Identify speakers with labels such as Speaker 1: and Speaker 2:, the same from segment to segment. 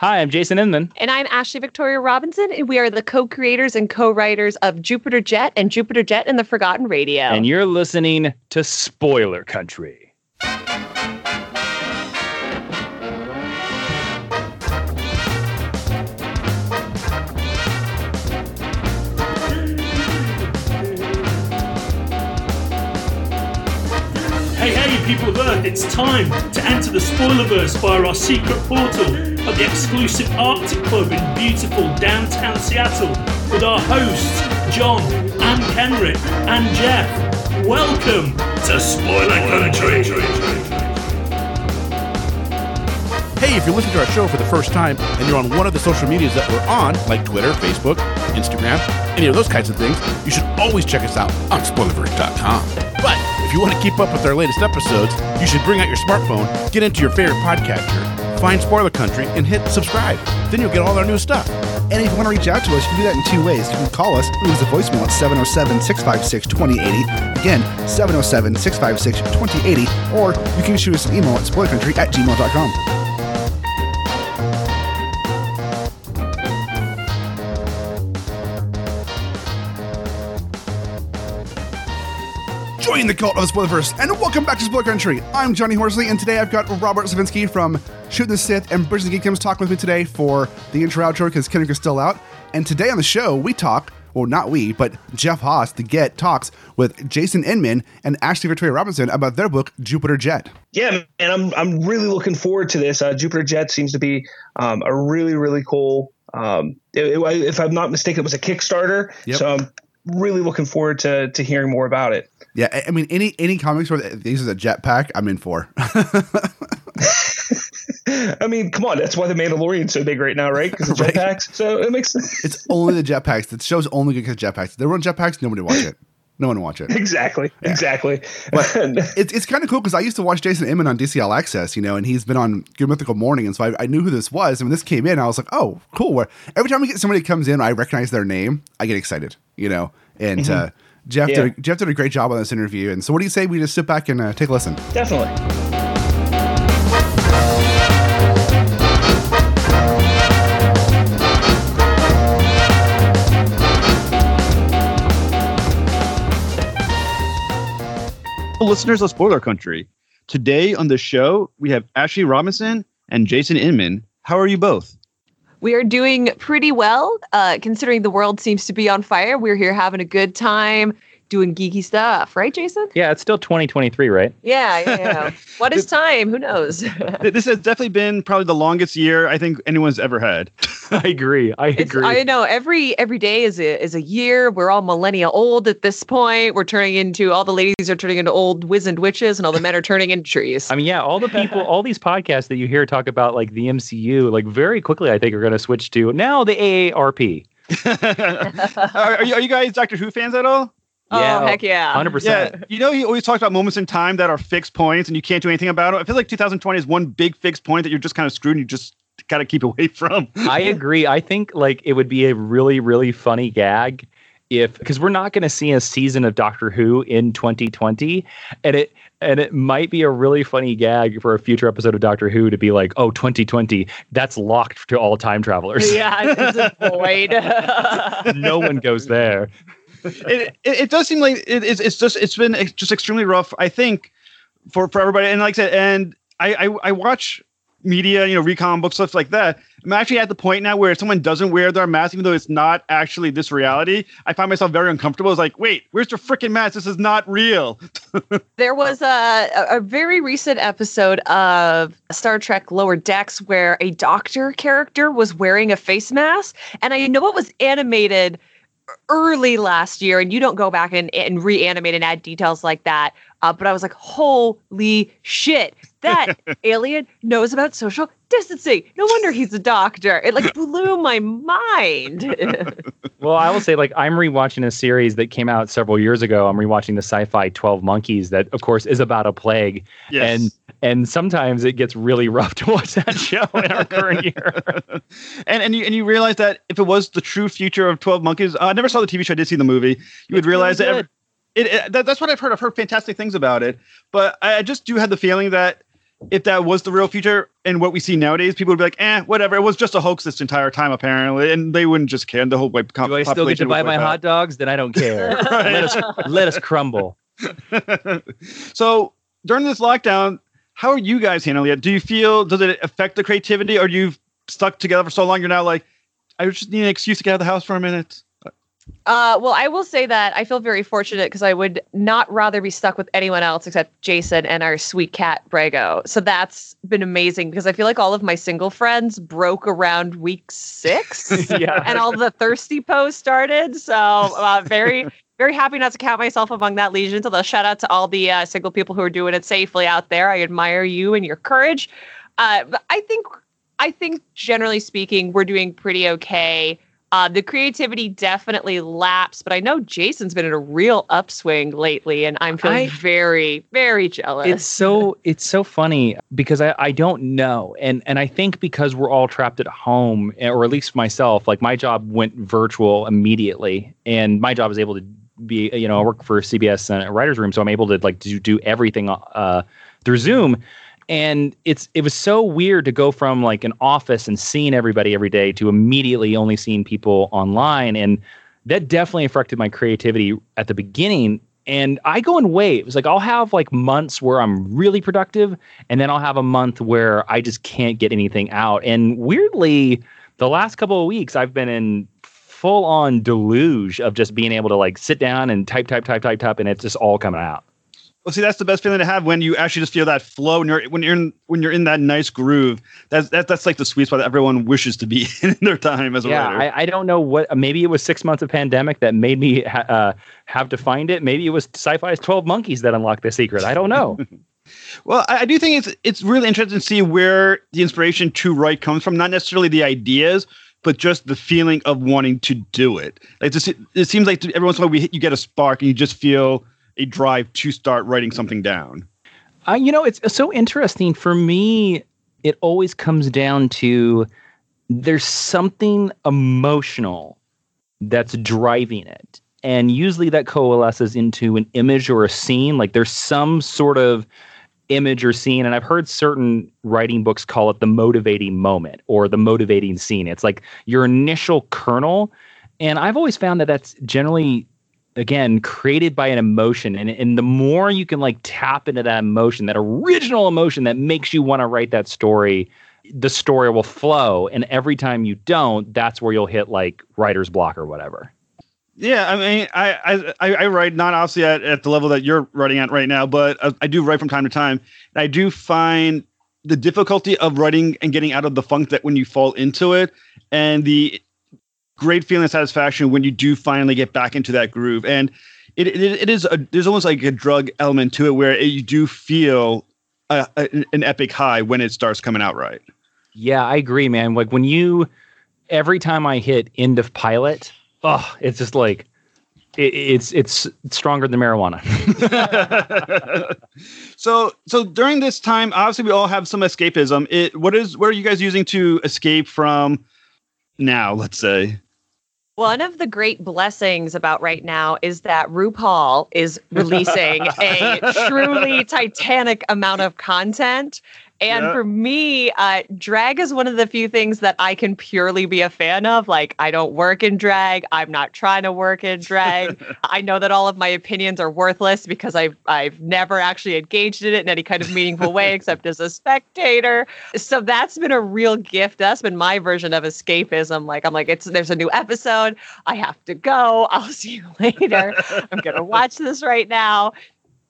Speaker 1: Hi, I'm Jason Inman.
Speaker 2: And I'm Ashley Victoria Robinson, and we are the co creators and co writers of Jupiter Jet and Jupiter Jet and the Forgotten Radio.
Speaker 1: And you're listening to Spoiler Country.
Speaker 3: Hey, hey, people of Earth, it's time to enter the Spoilerverse via our secret portal at the exclusive Arctic Club in beautiful downtown Seattle with our hosts, John and Kenric and Jeff. Welcome to Spoiler Country.
Speaker 4: Hey, if you're listening to our show for the first time and you're on one of the social medias that we're on, like Twitter, Facebook, Instagram, any of those kinds of things, you should always check us out on spoilerverse.com. But if you want to keep up with our latest episodes, you should bring out your smartphone, get into your favorite podcatcher, find Spoiler Country, and hit subscribe. Then you'll get all our new stuff.
Speaker 5: And if you want to reach out to us, you can do that in two ways. You can call us, leave us a voicemail at 707 656 2080. Again, 707 656 2080. Or you can shoot us an email at spoilercountry at gmail.com. Join the cult of the Spoilerverse, and welcome back to Spoiler Country. I'm Johnny Horsley, and today I've got Robert Savinsky from Shooting the Sith and Bridges and Geekdoms talking with me today for the intro outro because Kenric is still out. And today on the show, we talk, well, not we, but Jeff Haas, the Get, talks with Jason Inman and Ashley Victoria Robinson about their book, Jupiter Jet.
Speaker 6: Yeah, and I'm I'm really looking forward to this. Uh, Jupiter Jet seems to be um, a really really cool. Um, it- it- if I'm not mistaken, it was a Kickstarter.
Speaker 5: Yep.
Speaker 6: So I'm really looking forward to to hearing more about it.
Speaker 5: Yeah, I- mean, any any comics where they is a jetpack, I'm in for.
Speaker 6: I mean, come on, that's why the Mandalorian's so big right now, right? Because of
Speaker 5: Right.
Speaker 6: jetpacks. So it makes sense.
Speaker 5: it's only the jetpacks. The show's only good because jetpacks. If there weren't jetpacks, nobody watch it. No one watch it.
Speaker 6: exactly, exactly. And-
Speaker 5: It's, it's kind of cool because I used to watch Jason Inman on DC All Access, you know, and he's been on Good Mythical Morning, and so I, I knew who this was. And when this came in, I was like, oh, cool. Where every time we get somebody comes in, I recognize their name, I get excited, you know. And uh, Jeff
Speaker 6: Yeah.
Speaker 5: did a, Jeff did a great job on this interview. And so, what do you say we just sit back and uh, take a listen?
Speaker 6: definitely.
Speaker 7: listeners of Spoiler Country. Today on the show, we have Ashley Robinson and Jason Inman. How are you both?
Speaker 2: We are doing pretty well, uh, considering the world seems to be on fire. We're here having a good time doing geeky stuff, right, Jason?
Speaker 1: Yeah, it's still 2023, right?
Speaker 2: Yeah, yeah, yeah. what is time? Who knows?
Speaker 7: This has definitely been probably the longest year I think anyone's ever had.
Speaker 1: I agree. I
Speaker 2: It's,
Speaker 1: agree.
Speaker 2: I know every every day is a is a year. We're all millennia old at this point. We're turning into all the ladies are turning into old wizened witches, and all the men are turning into trees.
Speaker 1: I mean, yeah, all the people, all these podcasts that you hear talk about like the MCU, like very quickly, I think are going to switch to now the AARP.
Speaker 7: are, are you, are you guys Doctor Who fans at all?
Speaker 2: Oh, oh heck yeah!
Speaker 1: 100%.
Speaker 7: Yeah, you know, he always talks about moments in time that are fixed points and you can't do anything about it. I feel like 2020 is one big fixed point that you're just kind of screwed and you just got to keep away from.
Speaker 1: I agree. I think like it would be a really, really funny gag if because we're not going to see a season of Doctor Who in 2020, and it and it might be a really funny gag for a future episode of Doctor Who to be like, oh, 2020, that's locked to all time travelers.
Speaker 2: yeah, it's a void.
Speaker 1: no one goes there.
Speaker 7: It, it, it does seem like it, it's, it's just it's been just extremely rough i think for for everybody. And like i said and i i, I watch media you know recon books stuff like that. I'm actually at the point now where if someone doesn't wear their mask even though it's not actually this reality i find myself very uncomfortable. It's like wait where's your freaking mask? This is not real.
Speaker 2: There was a a very recent episode of Star Trek Lower Decks where a doctor character was wearing a face mask, and I know it was animated early last year, and you don't go back and, and reanimate and add details like that. Uh, but I was like, holy shit, that alien knows about social distancing. No wonder he's a doctor. It like blew my mind.
Speaker 1: Well, I will say, like, I'm rewatching a series that came out several years ago. I'm rewatching the sci-fi 12 Monkeys, that of course is about a plague,
Speaker 7: yes
Speaker 1: and and sometimes it gets really rough to watch that show in our current year.
Speaker 7: and and you and you realize that if it was the true future of 12 monkeys uh, i never saw the tv show i did see the movie you would realize
Speaker 2: really
Speaker 7: that, every, it, it that, that's what i've heard i've heard fantastic things about it but i I just do have the feeling that if that was the real future and what we see nowadays, people would be like, "Eh, whatever. It was just a hoax this entire time, apparently," and they wouldn't just care. The whole like,
Speaker 1: Do I still get to buy my hot dogs? Then I don't care. let us let us crumble.
Speaker 7: so during this lockdown, how are you guys handling it? Do you feel does it affect the creativity, or do you stuck together for so long? You're now like, I just need an excuse to get out of the house for a minute.
Speaker 2: Uh, well, I will say that I feel very fortunate because I would not rather be stuck with anyone else except Jason and our sweet cat Brago. So that's been amazing because I feel like all of my single friends broke around week six,
Speaker 1: Yeah.
Speaker 2: and all the thirsty posts started. So uh, very, very happy not to count myself among that legion. So, shout out to all the uh, single people who are doing it safely out there. I admire you and your courage. Uh, but I think, I think generally speaking, we're doing pretty okay. Uh, the creativity definitely lapsed, but I know Jason's been in a real upswing lately, and I'm feeling
Speaker 1: I-
Speaker 2: very, very jealous.
Speaker 1: it's so it's so funny because I, I don't know and and I think because we're all trapped at home or at least myself like my job went virtual immediately and my job is able to be you know I work for CBS and a writers room so I'm able to like do, do everything uh, through Zoom and it's it was so weird to go from like an office and seeing everybody every day to immediately only seeing people online and that definitely affected my creativity at the beginning and I go in waves. Like I'll have like months where I'm really productive, and then I'll have a month where I just can't get anything out. And weirdly, the last couple of weeks I've been in full on deluge of just being able to like sit down and type, type, type, type, type, and it's just all coming out.
Speaker 7: Well, see, that's the best feeling to have when you actually just feel that flow when you're when you're in when you're in that nice groove. That's that, that's like the sweet spot that everyone wishes to be in their time as a
Speaker 1: yeah,
Speaker 7: writer.
Speaker 1: I, I don't know what. Maybe it was six months of pandemic that made me ha- uh, have to find it. Maybe it was sci-fi's Twelve Monkeys that unlocked the secret. I don't know.
Speaker 7: Well, I, I do think it's it's really interesting to see where the inspiration to write comes from. Not necessarily the ideas, but just the feeling of wanting to do it. Like this, it seems like every once in a while we hit, you get a spark and you just feel a drive to start writing something down.
Speaker 1: Uh, you know, it's so interesting for me. It always comes down to there's something emotional that's driving it. And usually that coalesces into an image or a scene. Like there's some sort of image or scene. And I've heard certain writing books call it the motivating moment or the motivating scene. It's like your initial kernel. And I've always found that that's generally again created by an emotion and, and the more you can like tap into that emotion that original emotion that makes you want to write that story the story will flow and every time you don't that's where you'll hit like writer's block or whatever
Speaker 7: Yeah, I mean, I I, I write not obviously at, at the level that you're writing at right now, but I, I do write from time to time. And I do find the difficulty of writing and getting out of the funk that when you fall into it, and the great feeling of satisfaction when you do finally get back into that groove. And it it, it is a, there's almost like a drug element to it where it, you do feel a, a, an epic high when it starts coming out right.
Speaker 1: yeah i agree man like when you every time i hit end of pilot oh it's just like it, it's it's stronger than marijuana.
Speaker 7: So so during this time obviously we all have some escapism. It what is what are you guys using to escape from now let's say?
Speaker 2: One of the great blessings about right now is that RuPaul is releasing a truly titanic amount of content. And
Speaker 7: Yeah.
Speaker 2: for me, uh, drag is one of the few things that I can purely be a fan of. Like, I don't work in drag. I'm not trying to work in drag. I know that all of my opinions are worthless because I've I've never actually engaged in it in any kind of meaningful way except as a spectator. So that's been a real gift. That's been my version of escapism. Like I'm like, it's there's a new episode. I have to go. I'll see you later. I'm gonna watch this right now.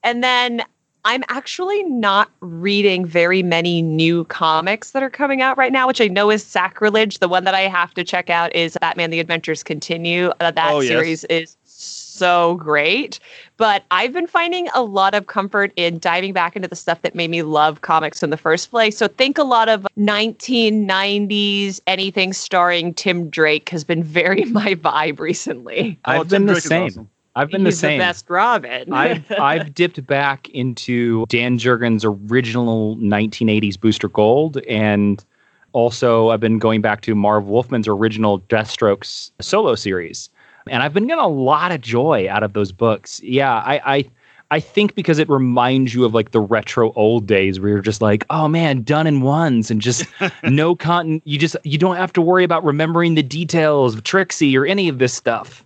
Speaker 2: And then I'm actually not reading very many new comics that are coming out right now, which I know is sacrilege. The one that I have to check out is Batman The Adventures Continue. Uh, that
Speaker 7: Oh, yes.
Speaker 2: series is so great. But I've been finding a lot of comfort in diving back into the stuff that made me love comics in the first place. So think a lot of 1990s anything starring Tim Drake has been very my vibe recently.
Speaker 7: Oh,
Speaker 1: i've
Speaker 7: Tim
Speaker 1: been the
Speaker 7: Drake is
Speaker 1: same
Speaker 7: awesome.
Speaker 1: I've been
Speaker 2: He's
Speaker 1: the same
Speaker 2: best Robin.
Speaker 1: I've I've dipped back into Dan Jurgens' original 1980s Booster Gold, and also I've been going back to Marv Wolfman's original Deathstrokes solo series, and I've been getting a lot of joy out of those books. Yeah, I I, I think because it reminds you of like the retro old days where you're just like, oh man, done in ones and just no content. You just you don't have to worry about remembering the details of Trixie or any of this stuff.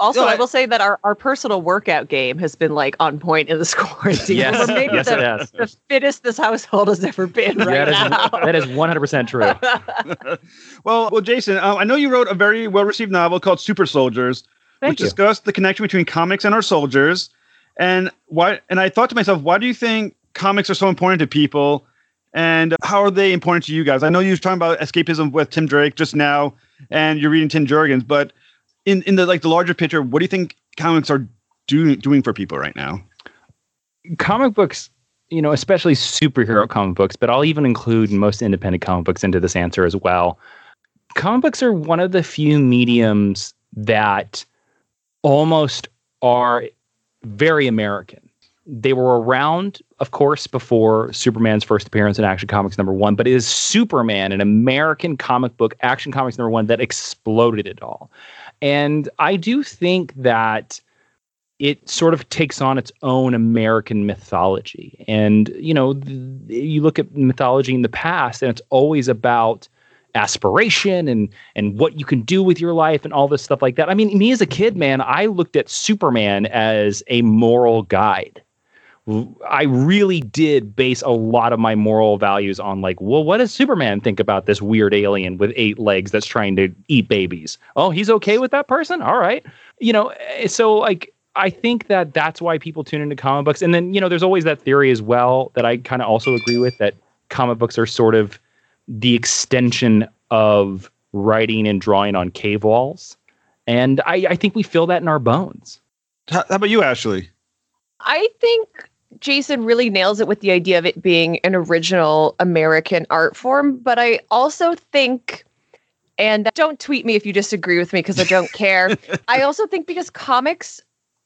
Speaker 2: Also,
Speaker 7: No,
Speaker 2: I,
Speaker 7: I-
Speaker 2: will say that our, our personal workout game has been like on point in this quarantine.
Speaker 1: Yes,
Speaker 2: We're maybe
Speaker 1: yes,
Speaker 2: the,
Speaker 1: it has.
Speaker 2: the fittest this household has ever been right
Speaker 1: that
Speaker 2: now.
Speaker 1: is that is 100 percent true.
Speaker 7: Well, well, Jason, um, I know you wrote a very well-received novel called Super Soldiers,
Speaker 1: Thank
Speaker 7: which
Speaker 1: you.
Speaker 7: discussed the connection between comics and our soldiers. And why? And I thought to myself, why do you think comics are so important to people? And how are they important to you guys? I know you were talking about escapism with Tim Drake just now, and you're reading Tim Jurgens, but in, in the like the larger picture, what do you think comics are do, doing for people right now?
Speaker 1: comic books, you know, especially superhero comic books, but I'll even include most independent comic books into this answer as well. Comic books are one of the few mediums that almost are very American. They were around, of course, before Superman's first appearance in Action Comics number one, but it is Superman, an American comic book, Action Comics number one, that exploded it all. And I do think that it sort of takes on its own American mythology. And, you know, th- you look at mythology in the past, and it's always about aspiration and and what you can do with your life and all this stuff like that. I mean, me as a kid, man, I looked at Superman as a moral guide. I really did base a lot of my moral values on like, well, what does Superman think about this weird alien with eight legs that's trying to eat babies? Oh, he's okay with that person? All right. You know, eh, so like I think that that's why people tune into comic books. And then, you know, there's always that theory as well that I kind of also agree with that comic books are sort of the extension of writing and drawing on cave walls. And I, I think we feel that in our bones.
Speaker 7: How, how about you, Ashley?
Speaker 2: I think Jason really nails it with the idea of it being an original American art form, but I also think and don't tweet me if you disagree with me because I don't care. I also think because comics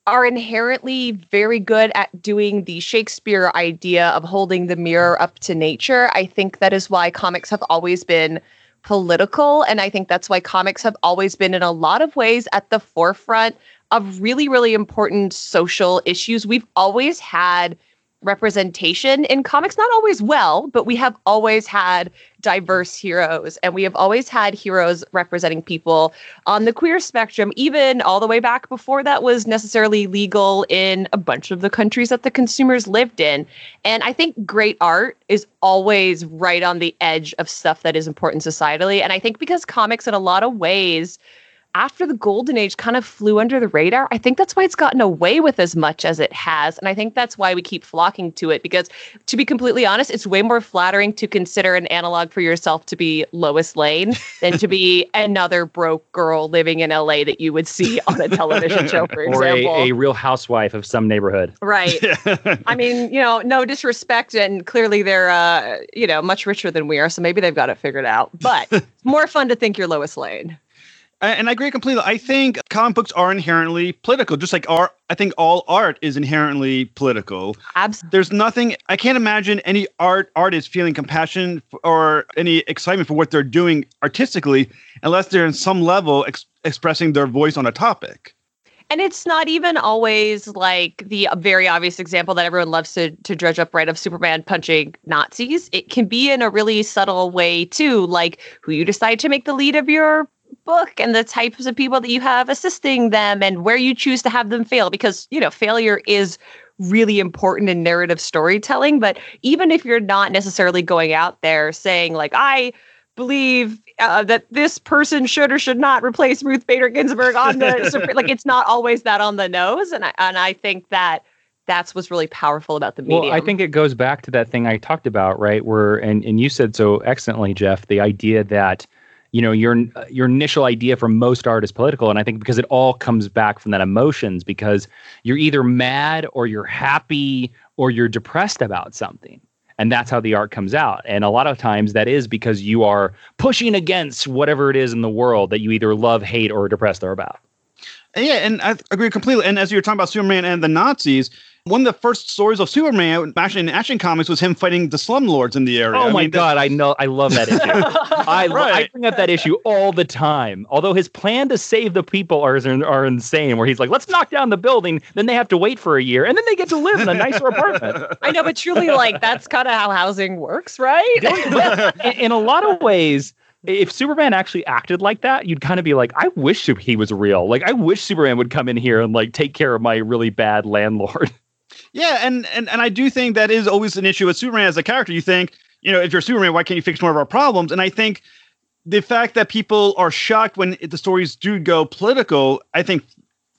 Speaker 2: are inherently very good at doing the Shakespeare idea of holding the mirror up to nature. I think that is why comics have always been political. And I think that's why comics have always been, in a lot of ways, at the forefront of really, really important social issues. We've always had representation in comics, not always well, but we have always had diverse heroes and we have always had heroes representing people on the queer spectrum, even all the way back before that was necessarily legal in a bunch of the countries that the consumers lived in. And I think great art is always right on the edge of stuff that is important societally. And I think because comics, in a lot of ways, after the golden age kind of flew under the radar, I think that's why it's gotten away with as much as it has. And I think that's why we keep flocking to it because, to be completely honest, it's way more flattering to consider an analog for yourself to be Lois Lane than to be another broke girl living in LA that you would see on a television show, for
Speaker 1: Or
Speaker 2: example.
Speaker 1: a, a real housewife of some neighborhood.
Speaker 2: right. I mean, you know, no disrespect, and clearly they're, uh, you know, much richer than we are, so maybe they've got it figured out. But it's more fun to think you're Lois Lane.
Speaker 7: And I agree completely. I think comic books are inherently political, just like art. I think all art is inherently political.
Speaker 2: Absolutely.
Speaker 7: There's nothing. I can't imagine any art artist feeling compassion or any excitement for what they're doing artistically, unless they're in some level ex- expressing their voice on a topic.
Speaker 2: And it's not even always like the very obvious example that everyone loves to to dredge up, right? Of Superman punching Nazis. It can be in a really subtle way too, like who you decide to make the lead of your book and the types of people that you have assisting them and where you choose to have them fail because you know failure is really important in narrative storytelling but even if you're not necessarily going out there saying like i believe uh, that this person should or should not replace Ruth Bader Ginsburg on the like it's not always that on the nose, and I and I think that that's what's really powerful about the medium.
Speaker 1: Well, I think it goes back to that thing I talked about, right? Where and and you said so excellently, Jeff, the idea that you know your your initial idea for most art is political, and I think because it all comes back from that emotions, because you're either mad or you're happy or you're depressed about something. And that's how the art comes out. And a lot of times that is because you are pushing against whatever it is in the world that you either love, hate, or are depressed or about.
Speaker 7: Yeah, and I agree completely. And as you were talking about Superman and the Nazis, one of the first stories of Superman, actually in Action Comics, was him fighting the slumlords in the area.
Speaker 1: Oh
Speaker 7: I
Speaker 1: my
Speaker 7: mean, that-
Speaker 1: god, I know, I love that issue. I, lo- I bring up that issue all the time. Although his plan to save the people are are insane, where he's like, "Let's knock down the building," then they have to wait for a year, and then they get to live in a nicer apartment.
Speaker 2: I know, but truly, like that's kind of how housing works, right?
Speaker 1: in, in a lot of ways, if Superman actually acted like that, you'd kind of be like, I wish he was real. Like, I wish Superman would come in here and like take care of my really bad landlord.
Speaker 7: Yeah, and, and and I do think that is always an issue with Superman as a character. You think, you know, if you're Superman, why can't you fix more of our problems? And I think the fact that people are shocked when the stories do go political, I think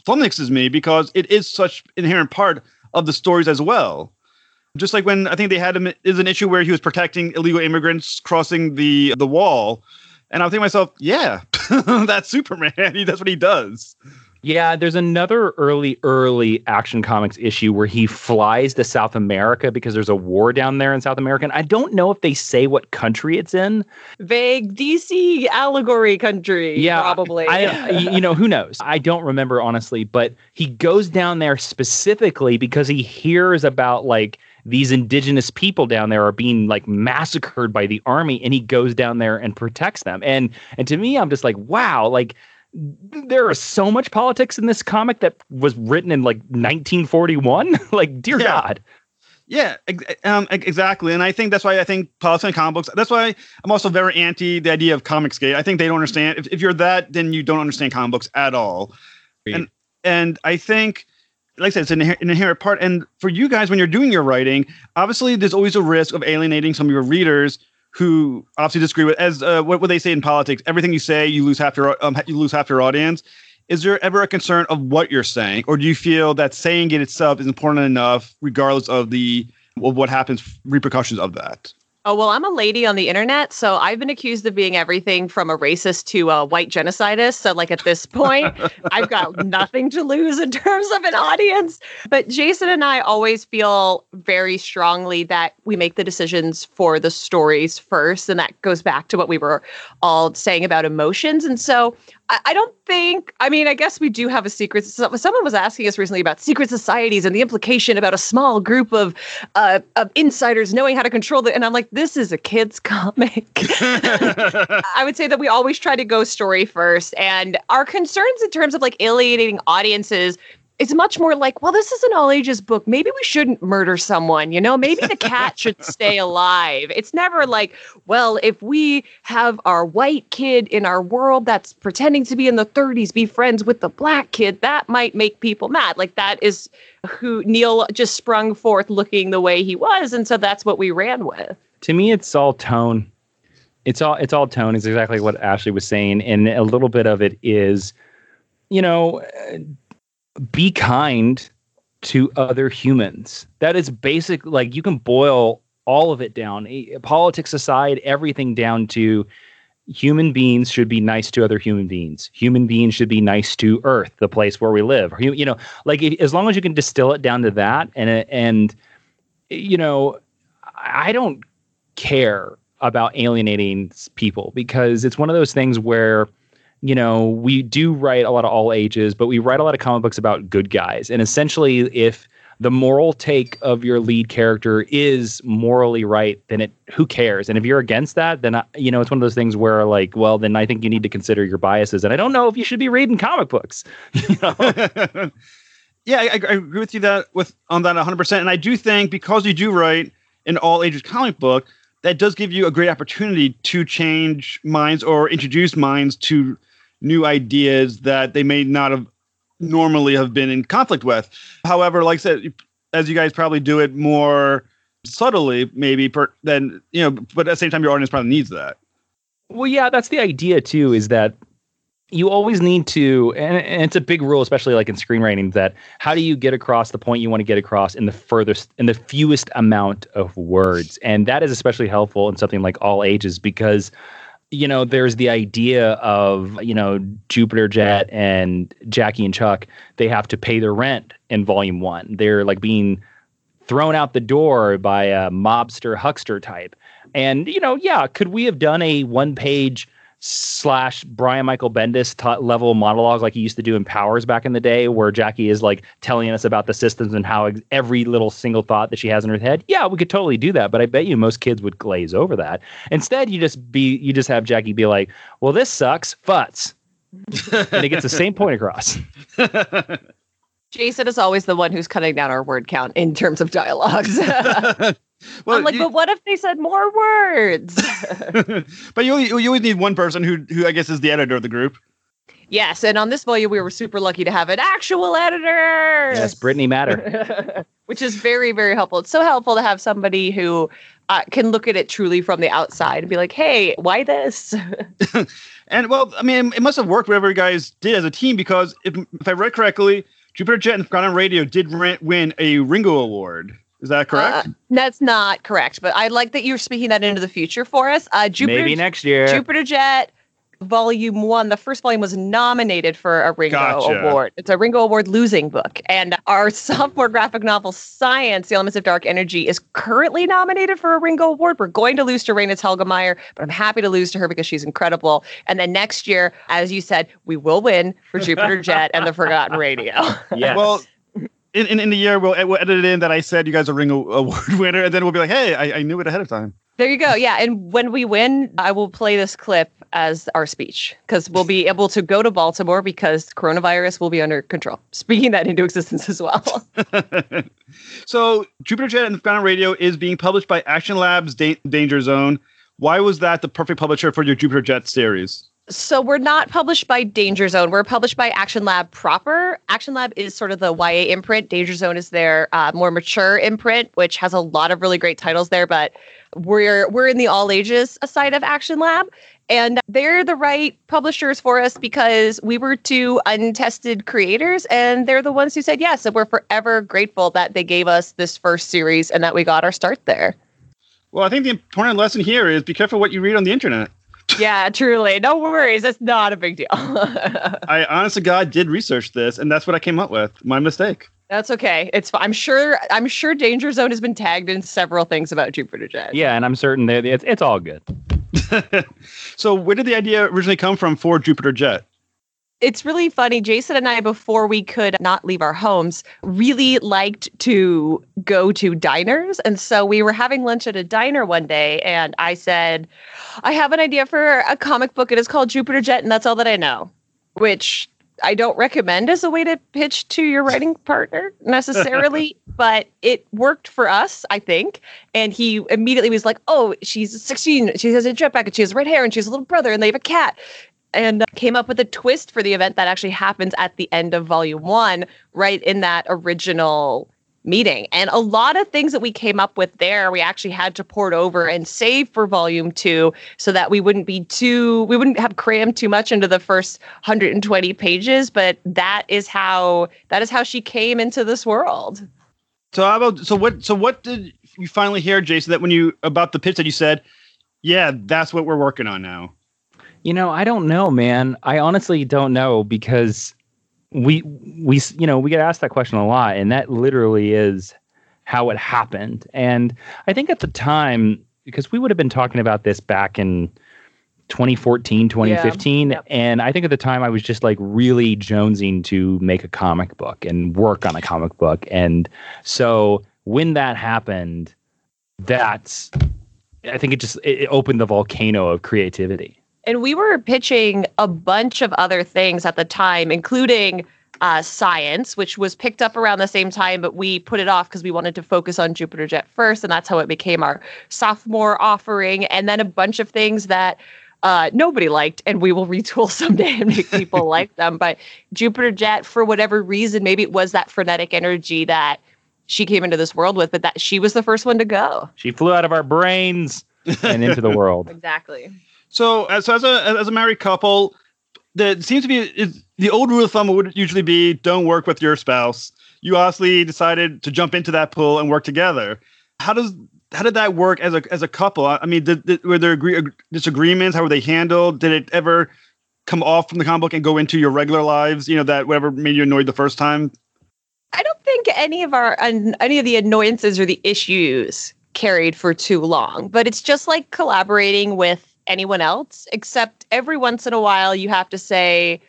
Speaker 7: flummoxes me because it is such inherent part of the stories as well. Just like when I think they had him is an issue where he was protecting illegal immigrants crossing the the wall, and I think to myself, yeah, that's Superman. He that's what he does.
Speaker 1: Yeah, there's another early, early Action Comics issue where he flies to South America because there's a war down there in South America. And I don't know if they say what country it's in.
Speaker 2: Vague DC allegory country,
Speaker 1: Yeah,
Speaker 2: probably.
Speaker 1: I, you know, who knows? I don't remember honestly, but he goes down there specifically because he hears about like these indigenous people down there are being like massacred by the army, and he goes down there and protects them. And and to me, I'm just like, wow, like there is so much politics in this comic that was written in like 1941. like, dear
Speaker 7: Yeah.
Speaker 1: God.
Speaker 7: Yeah, ex- um, ex- exactly. And I think that's why I think politics and comic books. That's why I'm also very anti the idea of comics gate. I think they don't understand. If, if you're that, then you don't understand comic books at all. And and I think, like I said, it's an, inher- an inherent part. And for you guys, when you're doing your writing, obviously there's always a risk of alienating some of your readers who obviously disagree with. As uh, what would they say in politics? Everything you say, you lose half your um, you lose half your audience. Is there ever a concern of what you're saying, or do you feel that saying it itself is important enough, regardless of the of what happens repercussions of that?
Speaker 2: Oh, well, I'm a lady on the internet, so I've been accused of being everything from a racist to a white genocidist. So, like, at this point, I've got nothing to lose in terms of an audience. But Jason and I always feel very strongly that we make the decisions for the stories first. And that goes back to what we were all saying about emotions. And so, I, don't think, I mean, I guess we do have a secret. Someone was asking us recently about secret societies and the implication about a small group of, uh, of insiders knowing how to control the. And I'm like, this is a kid's comic. I would say that we always try to go story first. And our concerns in terms of like alienating audiences is much more like, well, this is an all ages book. Maybe we shouldn't murder someone, you know? Maybe the cat should stay alive. It's never like, well, if we have our white kid in our world that's pretending to be in the 30s be friends with the black kid, that might make people mad. Like that is who Neil just sprung forth looking the way he was. And so that's what we ran with.
Speaker 1: to me it's all tone it's all it's all tone is exactly what ashley was saying and a little bit of it is you know be kind to other humans. That is basic like you can boil all of it down. Politics aside everything down to human beings should be nice to other human beings. Human beings should be nice to earth the place where we live. You, you know like if, as long as you can distill it down to that and and you know i don't care about alienating people because it's one of those things where you know we do write a lot of all ages but we write a lot of comic books about good guys. And essentially if the moral take of your lead character is morally right then it who cares? And if you're against that then I, you know it's one of those things where like well then i think you need to consider your biases. And i don't know if you should be reading comic books you know?
Speaker 7: Yeah, I, I agree with you that with on that 100. percent. And I do think because you do write an all ages comic book, that does give you a great opportunity to change minds or introduce minds to new ideas that they may not have normally have been in conflict with. However, like I said, as you guys probably do it more subtly, maybe per, then you know, but at the same time, your audience probably needs that.
Speaker 1: Well, yeah, that's the idea too. Is that you always need to, and, and it's a big rule, especially like in screenwriting, that how do you get across the point you want to get across in the furthest, in the fewest amount of words, and that is especially helpful in something like all ages because you know there's the idea of you know Jupiter Jet and Jackie and Chuck they have to pay their rent in volume one. They're like being thrown out the door by a mobster huckster type. And you know, yeah, could we have done a one page slash Brian Michael Bendis t- level monologue like he used to do in Powers back in the day, where Jackie is like telling us about the systems and how ex- every little single thought that she has in her head. Yeah, we could totally do that, but I bet you most kids would glaze over that. Instead, you just be you just have Jackie be like, "Well, this sucks, futs," and it gets the same point across.
Speaker 2: Jason is always the one who's cutting down our word count in terms of dialogues.
Speaker 7: well,
Speaker 2: I'm like,
Speaker 7: you-
Speaker 2: but what if they said more words?
Speaker 7: but you, only- you always need one person who who I guess is the editor of the group.
Speaker 2: yes, and on this volume, we were super lucky to have an actual editor.
Speaker 1: Yes, Brittany Matter.
Speaker 2: Which is very, very helpful. It's so helpful to have somebody who uh, can look at it truly from the outside and be like, hey, why this?
Speaker 7: And well, I mean, it must have worked whatever you guys did as a team because if, if I read correctly, Jupiter Jet and Forgotten Radio did rin- win a Ringo Award. Is that correct?
Speaker 2: Uh, that's not correct, but I like that you're speaking that into the future for us. Uh, Jupiter,
Speaker 1: Maybe next year.
Speaker 2: Jupiter Jet Volume One, the first volume was nominated for a Ringo
Speaker 7: Gotcha.
Speaker 2: Award. It's a Ringo Award losing book. And our sophomore graphic novel, Science, The Elements of Dark Energy, is currently nominated for a Ringo Award. We're going to lose to Raina Telgemeier, but I'm happy to lose to her because she's incredible. And then next year, as you said, we will win for Jupiter Jet and The Forgotten Radio.
Speaker 1: yes.
Speaker 7: Well, in, in, in the year, we'll, eh, we'll edit it in that I said you guys are Ring Award winner, and then we'll be like, hey, I, I knew it ahead of time.
Speaker 2: There you go. Yeah. And when we win, I will play this clip as our speech because we'll be able to go to Baltimore because coronavirus will be under control. Speaking that into existence as well.
Speaker 7: So, Jupiter Jet and Forgotten Radio is being published by Action Labs da- Danger Zone. Why was that the perfect publisher for your Jupiter Jet series?
Speaker 2: So we're not published by Danger Zone. We're published by Action Lab proper. Action Lab is sort of the YA imprint. Danger Zone is their uh, more mature imprint, which has a lot of really great titles there. But we're we're in the all ages side of Action Lab. And they're the right publishers for us because we were two untested creators, and they're the ones who said yes. And we're forever grateful that they gave us this first series and that we got our start there.
Speaker 7: Well, I think the important lesson here is be careful what you read on the internet.
Speaker 2: yeah, truly. No worries. It's not a big deal.
Speaker 7: I, honest to God, did research this, and that's what I came up with. My mistake.
Speaker 2: That's okay. It's fi- I'm sure I'm sure Danger Zone has been tagged in several things about Jupiter Jet.
Speaker 1: yeah, and I'm certain that it's it's all good.
Speaker 7: so, where did the idea originally come from for Jupiter Jet?
Speaker 2: It's really funny. Jason and I, before we could not leave our homes, really liked to go to diners. And so we were having lunch at a diner one day, and I said, I have an idea for a comic book. It is called Jupiter Jet, and that's all that I know, which I don't recommend as a way to pitch to your writing partner necessarily, but it worked for us, I think. And he immediately was like, Oh, she's 16. She has a jetpack and she has red hair and she has a little brother and they have a cat. And uh, came up with a twist for the event that actually happens at the end of volume one, right in that original meeting. And a lot of things that we came up with there, we actually had to port over and save for volume two so that we wouldn't be too, we wouldn't have crammed too much into the first 120 pages. But that is how, that is how she came into this world.
Speaker 7: So, how about so what? So, what did you finally hear, Jason? That when you about the pitch that you said, yeah, that's what we're working on now.
Speaker 1: You know, I don't know, man. I honestly don't know because we we you know we get asked that question a lot, and that literally is how it happened. And I think at the time, because we would have been talking about this back in 2014, 2015,
Speaker 2: Yep.
Speaker 1: and I think at the time I was just like really jonesing to make a comic book and work on a comic book, and so when that happened, that's I think it just it opened the volcano of creativity.
Speaker 2: And we were pitching a bunch of other things at the time, including uh, science, which was picked up around the same time, but we put it off because we wanted to focus on Jupiter Jet first. And that's how it became our sophomore offering. And then a bunch of things that uh, nobody liked, and we will retool someday and make people like them. But Jupiter Jet, for whatever reason, maybe it was that frenetic energy that she came into this world with, but that she was the first one to go.
Speaker 1: She flew out of our brains and into the world.
Speaker 2: Exactly.
Speaker 7: So, as, as a as a married couple, there seems to be the old rule of thumb would usually be don't work with your spouse. You obviously decided to jump into that pool and work together. How does how did that work as a as a couple? I mean, did, did, were there agree, disagreements? How were they handled? Did it ever come off from the comic book and go into your regular lives? You know, that whatever made you annoyed the first time.
Speaker 2: I don't think any of our an any of the annoyances or the issues carried for too long, but it's just like collaborating with anyone else, except every once in a while you have to say,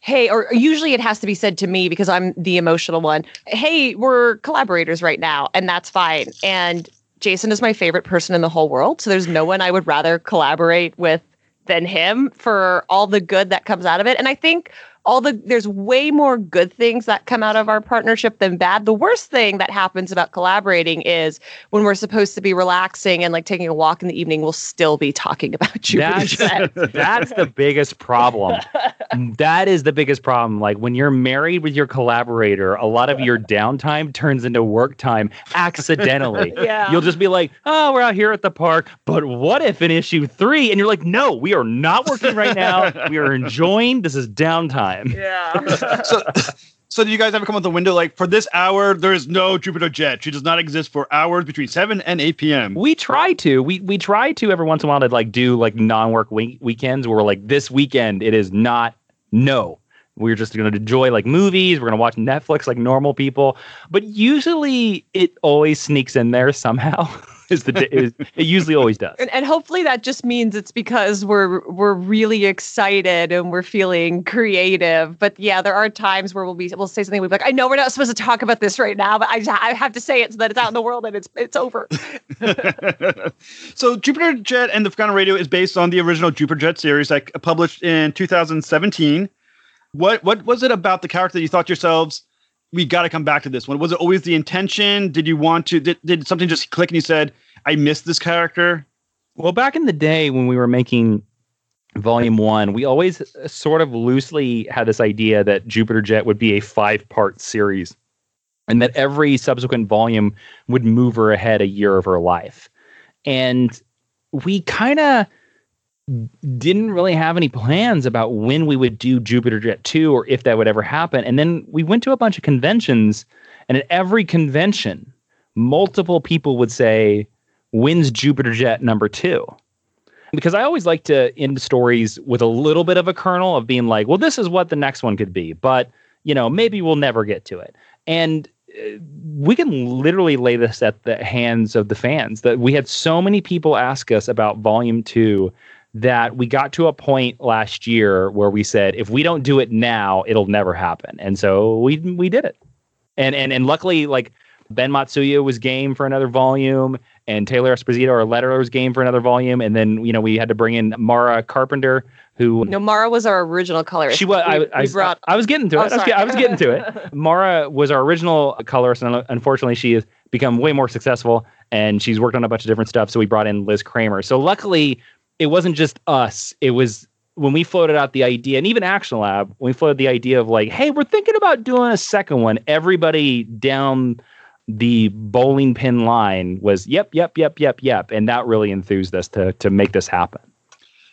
Speaker 2: hey, or usually it has to be said to me because I'm the emotional one. Hey, we're collaborators right now, and that's fine. And Jason is my favorite person in the whole world. So there's no one I would rather collaborate with than him for all the good that comes out of it. And I think all the there's way more good things that come out of our partnership than bad. The worst thing that happens about collaborating is when we're supposed to be relaxing and like taking a walk in the evening, we'll still be talking about you.
Speaker 1: That's that's the biggest problem. that is the biggest problem. Like when you're married with your collaborator, a lot of your downtime turns into work time accidentally.
Speaker 2: Yeah.
Speaker 1: You'll just be like, "Oh, we're out here at the park." But what if in issue 3 and you're like, "No, we are not working right now. we are enjoying. This is downtime."
Speaker 2: Yeah.
Speaker 7: so, so do you guys ever come out the window like for this hour there is no Jupiter Jet? She does not exist for hours between seven and eight p.m.
Speaker 1: We try to. We we try to every once in a while to like do like non-work week- weekends where we're like this weekend it is not no. We're just going to enjoy like movies. We're going to watch Netflix like normal people. But usually it always sneaks in there somehow. is the is, it usually always does.
Speaker 2: And, and hopefully that just means it's because we're we're really excited and we're feeling creative. But yeah, there are times where we'll be we'll say something we'll be like, I know we're not supposed to talk about this right now, but I I have to say it so that it's out in the world and it's it's over.
Speaker 7: so Jupiter Jet and the Forgotten Radio is based on the original Jupiter Jet series, like published in 2017. What what was it about the character that you thought yourselves? We got to come back to this one. Was it always the intention? Did you want to? Did, did something just click and you said, "I missed this character"?
Speaker 1: Well, back in the day when we were making volume one, we always uh, sort of loosely had this idea that Jupiter Jet would be a five part series and that every subsequent volume would move her ahead a year of her life. And we kind of didn't really have any plans about when we would do Jupiter Jet 2 or if that would ever happen. And then we went to a bunch of conventions, and at every convention, multiple people would say, When's Jupiter Jet number two? Because I always like to end stories with a little bit of a kernel of being like, well, this is what the next one could be, but you know, maybe we'll never get to it. And uh, we can literally lay this at the hands of the fans that we had so many people ask us about volume two that we got to a point last year where we said if we don't do it now it'll never happen and so we we did it and and and luckily like ben matsuya was game for another volume and taylor esposito our letterer was game for another volume and then you know we had to bring in mara carpenter who
Speaker 2: No, Mara was our original colorist.
Speaker 1: she was. I,
Speaker 2: We-
Speaker 1: I,
Speaker 2: we brought.
Speaker 1: I was getting to it.
Speaker 2: Oh,
Speaker 1: I, was I was getting to it. Mara was our original colorist, and unfortunately, she has become way more successful, and she's worked on a bunch of different stuff. So we brought in Liz Kramer. So luckily, it wasn't just us. It was when we floated out the idea, and even Action Lab, when we floated the idea of like, hey, we're thinking about doing a second one. Everybody down the bowling pin line was, yep, yep, yep, yep, yep, and that really enthused us to to make this happen.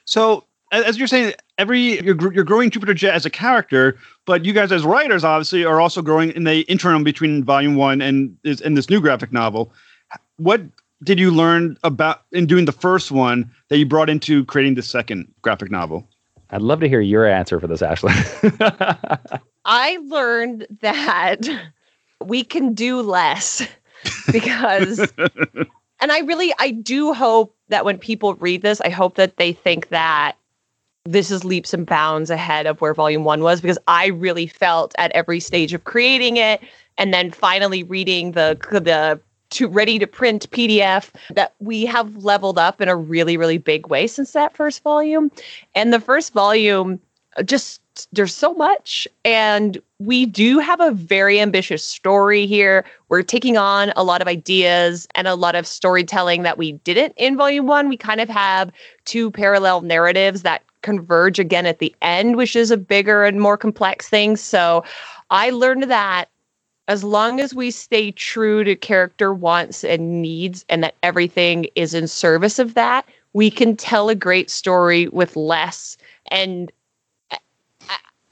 Speaker 7: So as you're saying, every you're, you're growing Jupiter Jet as a character, but you guys as writers obviously are also growing in the interim between volume one and this and this new graphic novel. What did you learn about in doing the first one that you brought into creating the second graphic novel?
Speaker 1: I'd love to hear your answer for this, Ashley.
Speaker 2: I learned that we can do less because and I really I do hope that when people read this, I hope that they think that this is leaps and bounds ahead of where volume 1 was because I really felt at every stage of creating it and then finally reading the the to ready to print PDF that we have leveled up in a really really big way since that first volume. And the first volume uh, just there's so much. And we do have a very ambitious story here. We're taking on a lot of ideas and a lot of storytelling that we didn't in volume one. We kind of have two parallel narratives that converge again at the end which is a bigger and more complex thing. So i learned that as long as we stay true to character wants and needs and that everything is in service of that we can tell a great story with less and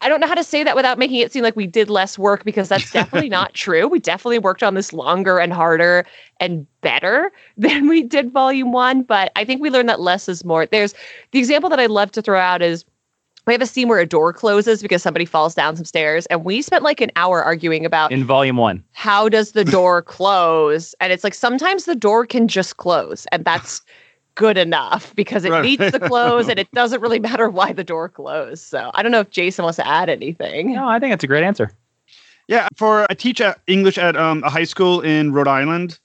Speaker 2: I don't know how to say that without making it seem like we did less work because that's definitely not true. We definitely worked on this longer and harder and better than we did volume one. But I think we learned that less is more. There's the example that I love to throw out is we have a scene where a door closes because somebody falls down some stairs, and we spent like an hour arguing about
Speaker 1: In volume one.
Speaker 2: how does the door close and it's like sometimes the door can just close and that's good enough because it
Speaker 7: Right.
Speaker 2: needs to close and it doesn't really matter why the door closed. So I don't know if Jason wants to add anything.
Speaker 1: No, I think that's a great answer.
Speaker 7: Yeah, for I teach English at um, a high school in Rhode Island,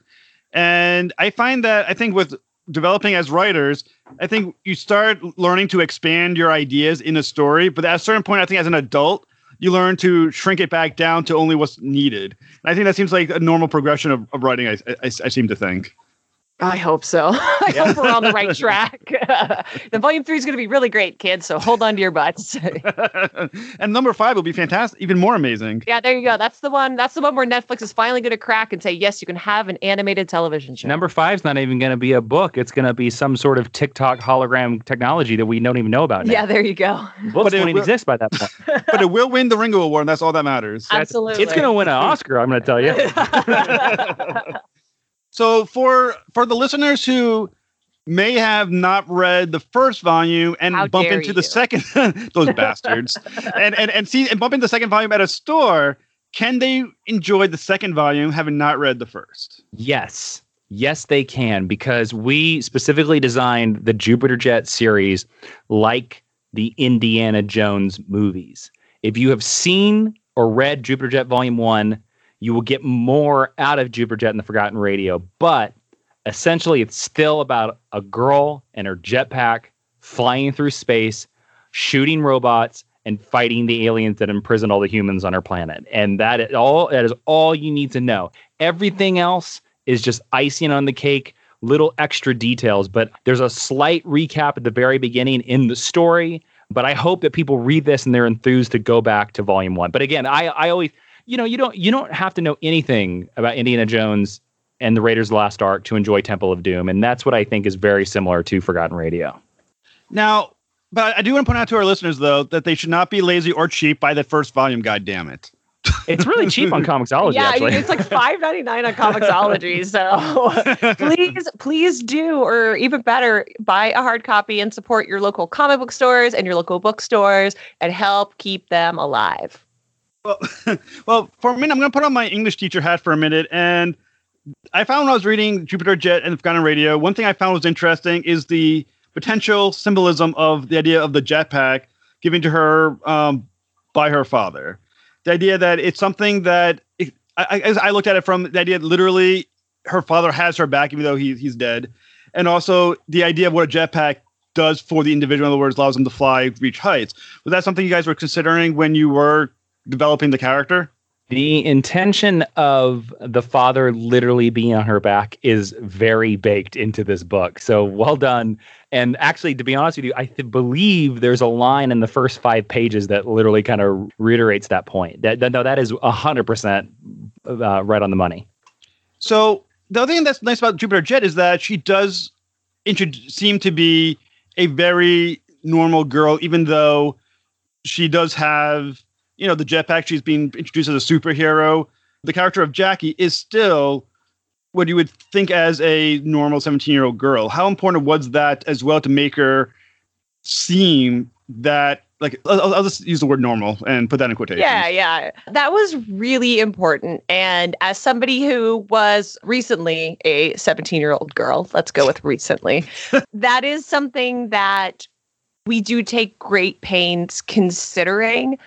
Speaker 7: and I find that I think with developing as writers, I think you start learning to expand your ideas in a story, but at a certain point, I think as an adult, you learn to shrink it back down to only what's needed. And I think that seems like a normal progression of, of writing. I, I, I seem to think.
Speaker 2: I hope so. I hope we're on the right track. the volume three is going to be really great, kids. So hold on to your butts.
Speaker 7: and number five will be fantastic, even more amazing.
Speaker 2: yeah, there you go. That's the one. That's the one where Netflix is finally going to crack and say, yes, you can have an animated television show.
Speaker 1: Number five's not even going to be a book. It's going to be some sort of TikTok hologram technology that we don't even know about. Now.
Speaker 2: yeah, there you go.
Speaker 1: books
Speaker 7: But it
Speaker 1: won't exist by that point.
Speaker 7: but it will win the Ringo Award, and that's all that matters.
Speaker 1: That's-
Speaker 2: Absolutely.
Speaker 1: It's going to win an Oscar. I'm going to tell you.
Speaker 7: So for for the listeners who may have not read the first volume and
Speaker 2: How
Speaker 7: bump
Speaker 2: dare
Speaker 7: into the second those bastards and, and and see and bump into the second volume at a store, can they enjoy the second volume having not read the first?
Speaker 1: Yes. Yes, they can because we specifically designed the Jupiter Jet series like the Indiana Jones movies. If you have seen or read Jupiter Jet Volume 1, you will get more out of Jupiter and the Forgotten Radio. But essentially, it's still about a girl and her jetpack flying through space, shooting robots, and fighting the aliens that imprison all the humans on our planet. And that is all that is all you need to know. Everything else is just icing on the cake, little extra details, but there's a slight recap at the very beginning in the story. But I hope that people read this and they're enthused to go back to volume one. But again, I, I always you know, you don't you don't have to know anything about Indiana Jones and the Raiders of the Lost Ark to enjoy Temple of Doom. And that's what I think is very similar to Forgotten Radio.
Speaker 7: Now, but I do want to point out to our listeners though that they should not be lazy or cheap by the first volume. God damn it!
Speaker 1: It's really cheap on Comixology,
Speaker 2: yeah,
Speaker 1: actually.
Speaker 2: it's like five ninety nine on Comixology. So please, please do, or even better, buy a hard copy and support your local comic book stores and your local bookstores and help keep them alive.
Speaker 7: Well, well, for a minute, I'm going to put on my English teacher hat for a minute. And I found when I was reading Jupiter Jet and Forgotten Radio, one thing I found was interesting is the potential symbolism of the idea of the jetpack given to her um, by her father. The idea that it's something that it, I, I, looked at it from the idea that literally her father has her back, even though he, he's dead. And also the idea of what a jetpack does for the individual, in other words, allows them to fly, reach heights. Was that something you guys were considering when you were developing the character?
Speaker 1: The intention of the father literally being on her back is very baked into this book. So well done. And actually, to be honest with you, I th- believe there's a line in the first five pages that literally kind of reiterates that point. That, that no, that is hundred percent uh, right on the money.
Speaker 7: So the other thing that's nice about Jupiter Jet is that she does intro- seem to be a very normal girl, even though she does have, you know, the jetpack. She's being introduced as a superhero. The character of Jackie is still what you would think as a normal 17 year old girl. How important was that as well to make her seem that, like, I'll, I'll just use the word normal and put that in quotation.
Speaker 2: Yeah, yeah. That was really important. And as somebody who was recently a 17 year old girl, let's go with recently, that is something that we do take great pains considering.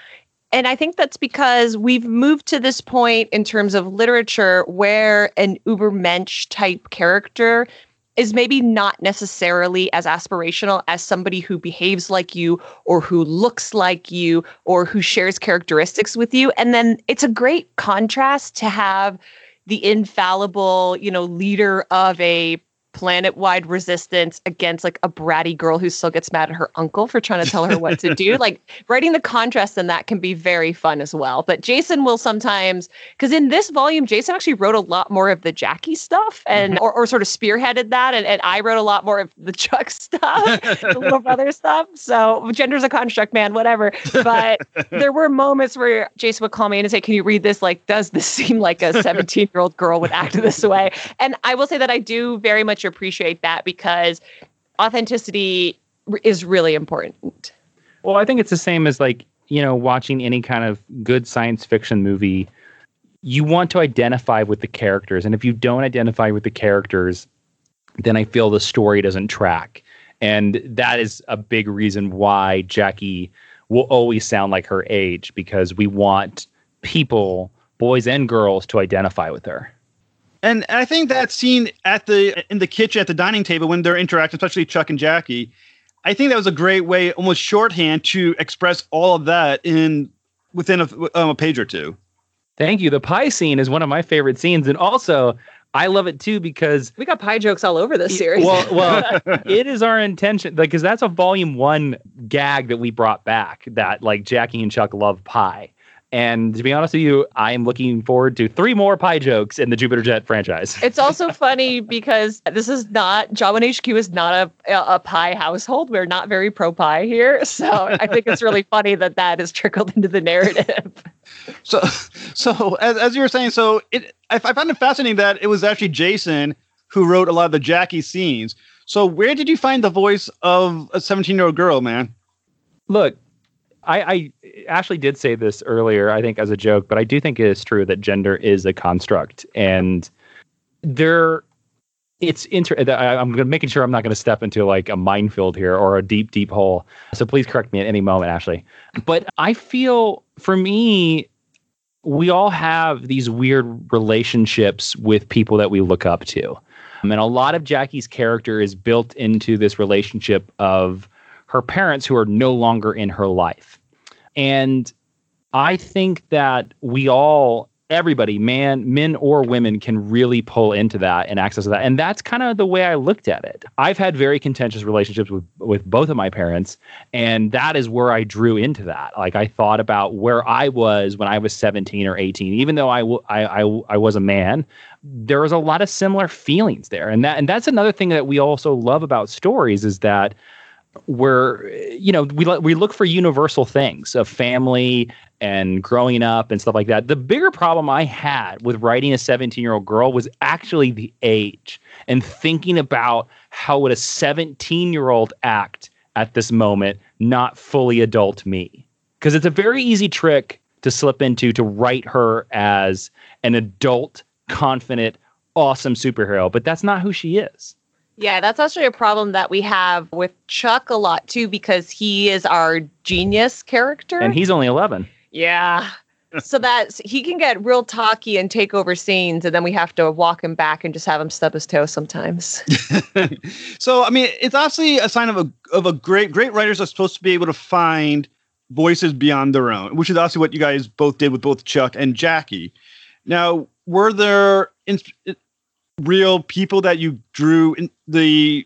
Speaker 2: And I think that's because we've moved to this point in terms of literature where an ubermensch type character is maybe not necessarily as aspirational as somebody who behaves like you or who looks like you or who shares characteristics with you. And then it's a great contrast to have the infallible, you know, leader of a planet-wide resistance against like a bratty girl who still gets mad at her uncle for trying to tell her what to do. Like writing the contrast in that can be very fun as well. But Jason will sometimes because in this volume, Jason actually wrote a lot more of the Jackie stuff and mm-hmm. or, or sort of spearheaded that. And, and I wrote a lot more of the Chuck stuff, the little brother stuff. So gender's a construct, man, whatever. But there were moments where Jason would call me in and say, Can you read this? Like, does this seem like a 17 year old girl would act this way? And I will say that I do very much appreciate that because authenticity is really important.
Speaker 1: Well, I think it's the same as like, you know, watching any kind of good science fiction movie. You want to identify with the characters. And if you don't identify with the characters, then I feel the story doesn't track. And that is a big reason why Jackie will always sound like her age because we want people, boys and girls, to identify with her.
Speaker 7: And I think that scene at the in the kitchen at the dining table when they're interacting, especially Chuck and Jackie, I think that was a great way, almost shorthand, to express all of that in within a, um, a page or two.
Speaker 1: Thank you. The pie scene is one of my favorite scenes, and also I love it too because
Speaker 2: We got pie jokes all over this series.
Speaker 1: well, well, it is our intention like because that's a volume one gag that we brought back. That like Jackie and Chuck love pie, and to be honest with you, I am looking forward to three more pie jokes in the Jupiter Jet franchise.
Speaker 2: It's also funny because this is not Jawin HQ is not a a pie household. We're not very pro pie here, so I think it's really funny that that is trickled into the narrative.
Speaker 7: So, so as, as you were saying, so it I, I found it fascinating that it was actually Jason who wrote a lot of the Jackie scenes. So where did you find the voice of a 17 year old girl, man?
Speaker 1: Look, I, I Ashley did say this earlier, I think as a joke, but I do think it is true that gender is a construct, and there, it's inter. I- I'm making sure I'm not going to step into like a minefield here or a deep, deep hole. So please correct me at any moment, Ashley. But I feel for me, we all have these weird relationships with people that we look up to. Um, and a lot of Jackie's character is built into this relationship of her parents who are no longer in her life. And I think that we all, everybody, man, men or women, can really pull into that and access that. And that's kind of the way I looked at it. I've had very contentious relationships with with both of my parents, and that is where I drew into that. Like I thought about where I was when I was 17 or 18, even though I w- I, I, I was a man. There was a lot of similar feelings there, and that and that's another thing that we also love about stories is that we're you know we we look for universal things of family and growing up and stuff like that. The bigger problem I had with writing a 17 year old girl was actually the age and thinking about how would a 17 year old act at this moment, not fully adult me. Because it's a very easy trick to slip into to write her as an adult, confident, awesome superhero, but that's not who she is.
Speaker 2: Yeah, that's actually a problem that we have with Chuck a lot too, because he is our genius character.
Speaker 1: And he's only 11.
Speaker 2: yeah. so that he can get real talky and take over scenes, and then we have to walk him back and just have him stub his toe sometimes.
Speaker 7: so I mean, it's obviously a sign of a of a great great writers are supposed to be able to find voices beyond their own, which is obviously what you guys both did with both Chuck and Jackie. Now, were there in, real people that you drew in the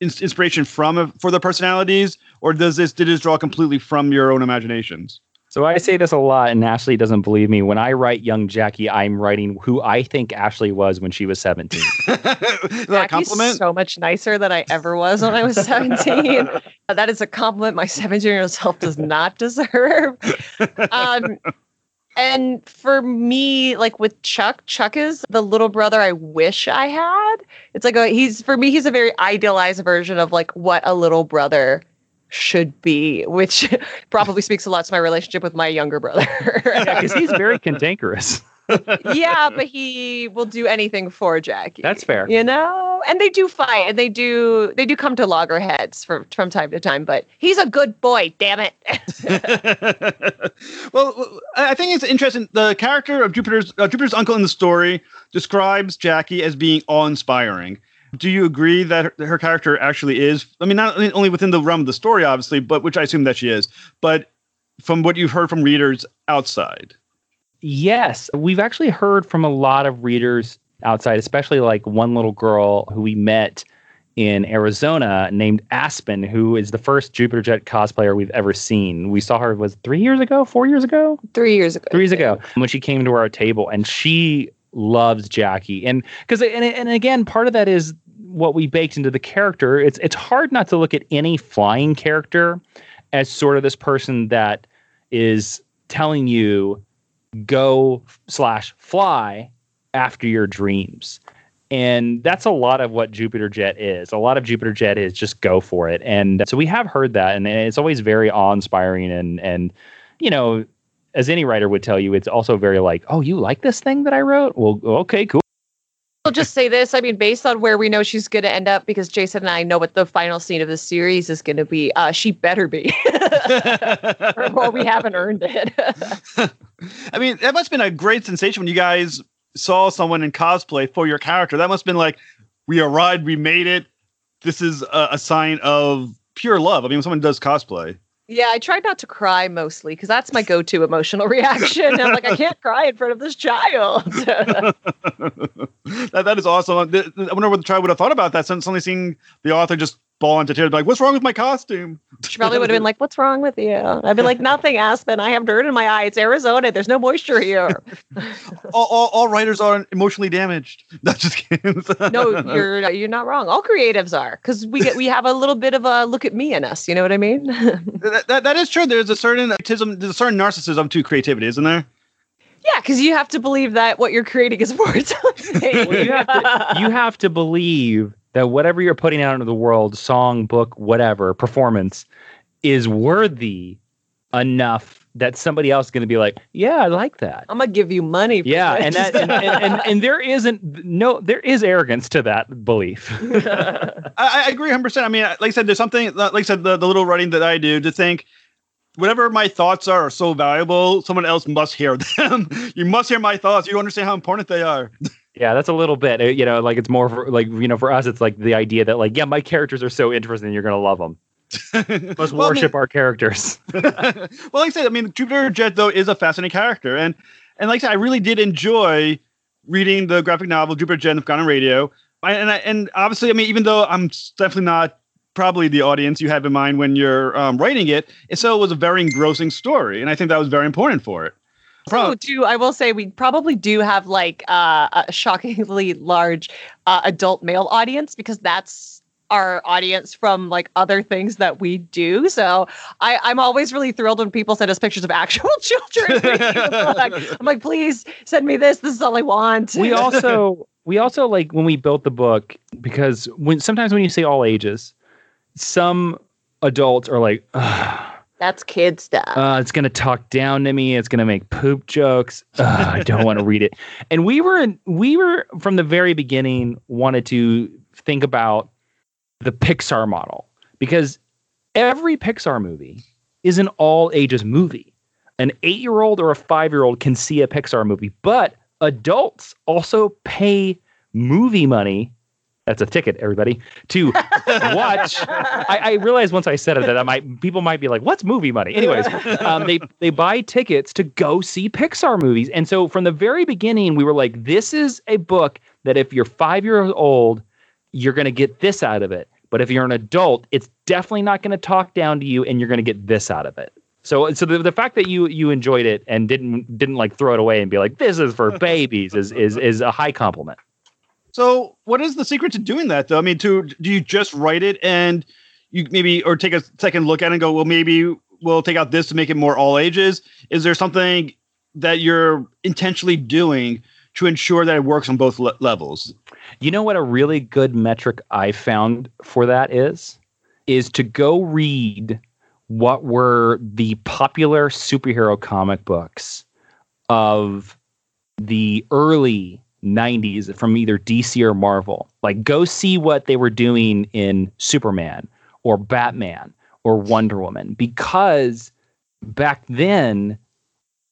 Speaker 7: ins- inspiration from for the personalities, or does this did this draw completely from your own imaginations?
Speaker 1: So I say this a lot, and Ashley doesn't believe me. When I write young Jackie, I'm writing who I think Ashley was when she was 17.
Speaker 7: is that a compliment?
Speaker 2: so much nicer than I ever was when I was 17. that is a compliment my 17 year old self does not deserve. Um, and for me, like with Chuck, Chuck is the little brother I wish I had. It's like a, he's for me, he's a very idealized version of like what a little brother should be, which probably speaks a lot to my relationship with my younger brother.
Speaker 1: Because he's very cantankerous.
Speaker 2: yeah, but he will do anything for Jackie.
Speaker 1: That's fair.
Speaker 2: You know? And they do fight and they do they do come to loggerheads from from time to time, but he's a good boy, damn it.
Speaker 7: well, I think it's interesting. The character of Jupiter's uh, Jupiter's uncle in the story describes Jackie as being awe-inspiring. Do you agree that her, her character actually is? I mean, not only within the realm of the story, obviously, but which I assume that she is, but from what you've heard from readers outside.
Speaker 1: Yes, we've actually heard from a lot of readers outside, especially like one little girl who we met in Arizona named Aspen, who is the first Jupiter Jet cosplayer we've ever seen. We saw her was three years ago, four years ago,
Speaker 2: Three years ago.
Speaker 1: three years ago when she came to our table, and she loves Jackie, and because and and again, part of that is what we baked into the character. It's it's hard not to look at any flying character as sort of this person that is telling you go slash fly after your dreams. And that's a lot of what Jupiter Jet is. A lot of Jupiter Jet is just go for it. And so we have heard that, and it's always very awe inspiring. And, and, you know, as any writer would tell you, it's also very like, oh, you like this thing that I wrote? Well, okay, cool.
Speaker 2: I'll just say this. I mean, based on where we know she's going to end up, because Jason and I know what the final scene of the series is going to be, uh, she better be, or, or we haven't earned it.
Speaker 7: I mean, that must have been a great sensation when you guys saw someone in cosplay for your character. That must have been like, we arrived, we made it. This is a, a sign of pure love. I mean, when someone does cosplay.
Speaker 2: yeah, I tried not to cry mostly because that's my go-to emotional reaction. I'm like, I can't cry in front of this child.
Speaker 7: that, that is awesome. I wonder what the child would have thought about that. Since Suddenly seeing the author just ball into tears, like, "What's wrong with my costume?"
Speaker 2: she probably would have been like, "What's wrong with you?" I'd be like, "Nothing, Aspen. I have dirt in my eye. It's Arizona. There's no moisture here."
Speaker 7: all, all, all writers are emotionally damaged. Not just kidding.
Speaker 2: no, you're you're not wrong. All creatives are because we get we have a little bit of a look at me in us. You know what I mean?
Speaker 7: that, that, that is true. There's a certain autism, there's a certain narcissism to creativity, isn't there?
Speaker 2: yeah, because you have to believe that what you're creating is worth something.
Speaker 1: Well, you have to, you have to believe that whatever you're putting out into the world, song, book, whatever, performance, is worthy enough that somebody else is going to be like, yeah, I like that.
Speaker 2: I'm gonna give you money. For
Speaker 1: Yeah,
Speaker 2: this.
Speaker 1: and that and, and, and, and there isn't no there is arrogance to that belief.
Speaker 7: I, I agree 100%. I mean, like I said, there's something, like I said, the, the little writing that I do to think whatever my thoughts are are so valuable, someone else must hear them. you must hear my thoughts. You understand how important they are.
Speaker 1: Yeah, that's a little bit. uh, You know, like it's more for, like you know, for us, it's like the idea that like, yeah, my characters are so interesting, you're gonna love them. Must
Speaker 7: Well, I mean-
Speaker 1: worship our characters.
Speaker 7: well, like I said, I mean, Jupiter Jet though is a fascinating character, and and like I said, I really did enjoy reading the graphic novel Jupiter Jet Forgotten Radio. I, and I, and obviously, I mean, even though I'm definitely not probably the audience you have in mind when you're um, writing it, it still was a very engrossing story, and I think that was very important for it.
Speaker 2: So, too, I will say we probably do have like uh, a shockingly large uh, adult male audience because that's our audience from like other things that we do. So I, I'm always really thrilled when people send us pictures of actual children. reading the book. I'm like, please send me this. This is all I want.
Speaker 1: we also we also like when we built the book because when sometimes when you say all ages, some adults are like, Ugh,
Speaker 2: that's kid stuff.
Speaker 1: uh, it's gonna talk down to me. It's gonna make poop jokes. I don't want to read it. And we were we were from the very beginning wanted to think about the Pixar model because every Pixar movie is an all ages movie. An eight year old or a five year old can see a Pixar movie, but adults also pay movie money. That's a ticket, everybody, to watch. I, I realized once I said it that I might people might be like, "What's movie money?" Anyways, um, they they buy tickets to go see Pixar movies, and so from the very beginning, we were like, "This is a book that if you're five years old, you're going to get this out of it. But if you're an adult, it's definitely not going to talk down to you, and you're going to get this out of it." So, so the, the fact that you you enjoyed it and didn't didn't like throw it away and be like, "This is for babies," is is is a high compliment.
Speaker 7: So, what is the secret to doing that, though? I mean, to do you just write it and you maybe or take a second look at it and go, well, maybe we'll take out this to make it more all ages? Is there something that you're intentionally doing to ensure that it works on both le- levels?
Speaker 1: You know what a really good metric I found for that is? Is to go read what were the popular superhero comic books of the early 90s from either DC or Marvel. Like go see what they were doing in Superman or Batman or Wonder Woman because back then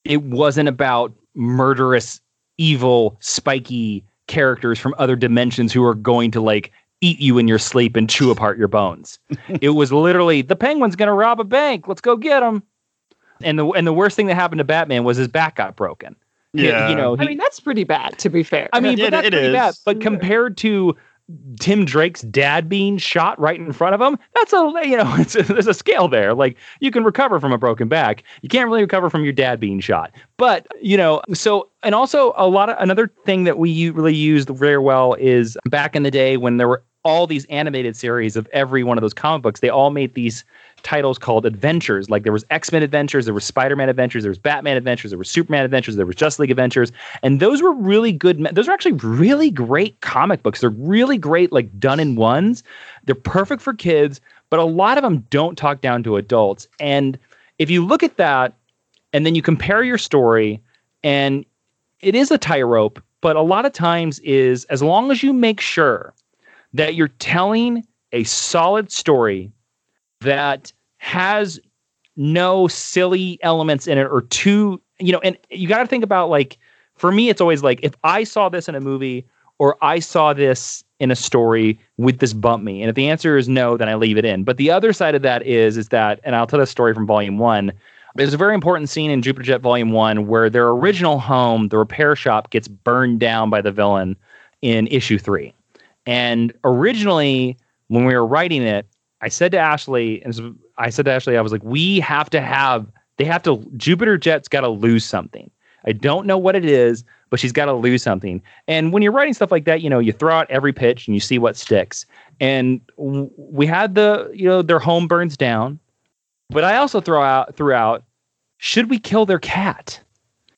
Speaker 1: it wasn't about murderous evil spiky characters from other dimensions who are going to like eat you in your sleep and chew apart your bones. it was literally the penguin's going to rob a bank. Let's go get him. And the and the worst thing that happened to Batman was his back got broken. He-
Speaker 7: Yeah.
Speaker 1: you know,
Speaker 2: I mean, that's pretty bad, to be fair.
Speaker 1: I mean,
Speaker 7: It-
Speaker 1: but that's
Speaker 7: it
Speaker 1: pretty
Speaker 7: is.
Speaker 1: bad. But mm. compared to Tim Drake's dad being shot right in front of him, that's a you know, it's a, there's a scale there. Like you can recover from a broken back, you can't really recover from your dad being shot. But you know, so and also a lot of another thing that we really used very well is back in the day when there were all these animated series of every one of those comic books, they all made these titles called adventures. Like there was X Men Adventures, there was Spider Man Adventures, there was Batman Adventures, there was Superman Adventures, there was Justice League Adventures, and those were really good. Those are actually really great comic books. They're really great, like done in ones. They're perfect for kids, but a lot of them don't talk down to adults. And if you look at that, and then you compare your story, and it is a tightrope but a lot of times is as long as you make sure that you're telling a solid story that has no silly elements in it or too, you know, and you got to think about like, for me, it's always like if I saw this in a movie or I saw this in a story, would this bump me? And if the answer is no, then I leave it in. But the other side of that is, is that, and I'll tell a story from volume one. There's a very important scene in Jupiter Jet Volume One where their original home, the repair shop, gets burned down by the villain in issue three. And originally, when we were writing it, I said to Ashley, and I said to Ashley, I was like, we have to have, they have to, Jupiter Jet's got to lose something. I don't know what it is, but she's got to lose something. And when you're writing stuff like that, you know, you throw out every pitch and you see what sticks. And we had the, you know, their home burns down, but I also throw out throughout, should we kill their cat?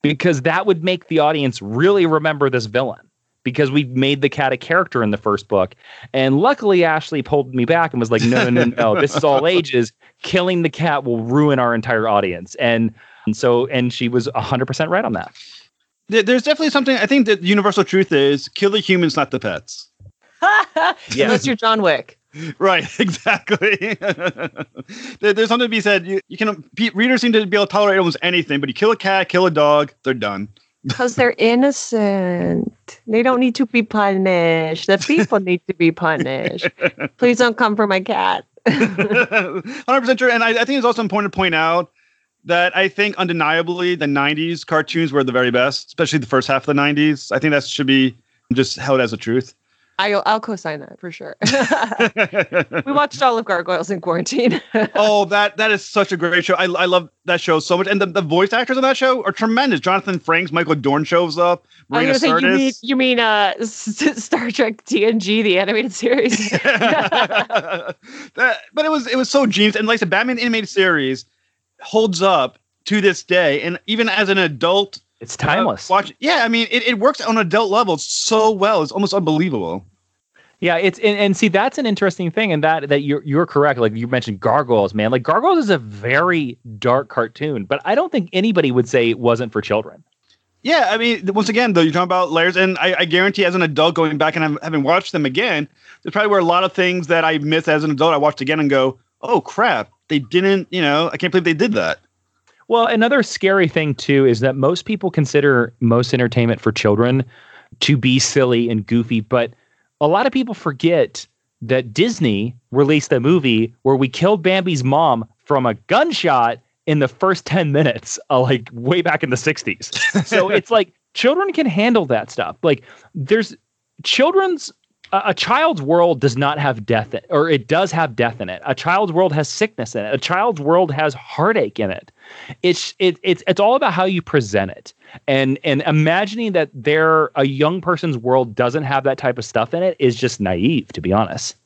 Speaker 1: Because that would make the audience really remember this villain because we made the cat a character in the first book. And luckily, Ashley pulled me back and was like, no, no, no, no, this is all ages. Killing the cat will ruin our entire audience. And, and so, and she was 100% right on that.
Speaker 7: There's definitely something. I think the universal truth is kill the humans, not the pets.
Speaker 2: yeah. Unless you're John Wick.
Speaker 7: Right, exactly. There's something to be said. You, you can readers seem to be able to tolerate almost anything, but you kill a cat, kill a dog, they're done.
Speaker 2: Because they're innocent. They don't need to be punished. The people need to be punished. Please don't come for my cat.
Speaker 7: 100% true. And I, I think it's also important to point out that I think undeniably the 90s cartoons were the very best, especially the first half of the 90s. I think that should be just held as a truth.
Speaker 2: I'll, I'll co-sign that for sure. we watched all of Gargoyles in quarantine.
Speaker 7: oh, that that is such a great show. I, I love that show so much, and the, the voice actors on that show are tremendous. Jonathan Frakes, Michael Dorn shows up. Marina
Speaker 2: Sirtis, you mean you mean uh, Star Trek TNG, the animated series?
Speaker 7: that, but it was it was so genius, and like the Batman animated series holds up to this day, and even as an adult
Speaker 1: it's timeless.
Speaker 7: Uh, watch, yeah, I mean, it, it works on adult levels so well. It's almost unbelievable.
Speaker 1: Yeah, it's and, and see that's an interesting thing, and that that you're you're correct. Like you mentioned, Gargoyles, man. Like Gargoyles is a very dark cartoon, but I don't think anybody would say it wasn't for children.
Speaker 7: Yeah, I mean, once again, though, you're talking about layers, and I, I guarantee, as an adult, going back and having watched them again, there's probably were a lot of things that I missed as an adult. I watched again and go, "Oh crap, they didn't." You know, I can't believe they did that.
Speaker 1: Well, another scary thing too is that most people consider most entertainment for children to be silly and goofy, but a lot of people forget that Disney released a movie where we killed Bambi's mom from a gunshot in the first 10 minutes, uh, like way back in the 60s. so it's like children can handle that stuff. Like there's children's a child's world does not have death in, or it does have death in it. A child's world has sickness in it. A child's world has heartache in it. It's it, it's it's all about how you present it. And and imagining that there a young person's world doesn't have that type of stuff in it is just naive, to be honest.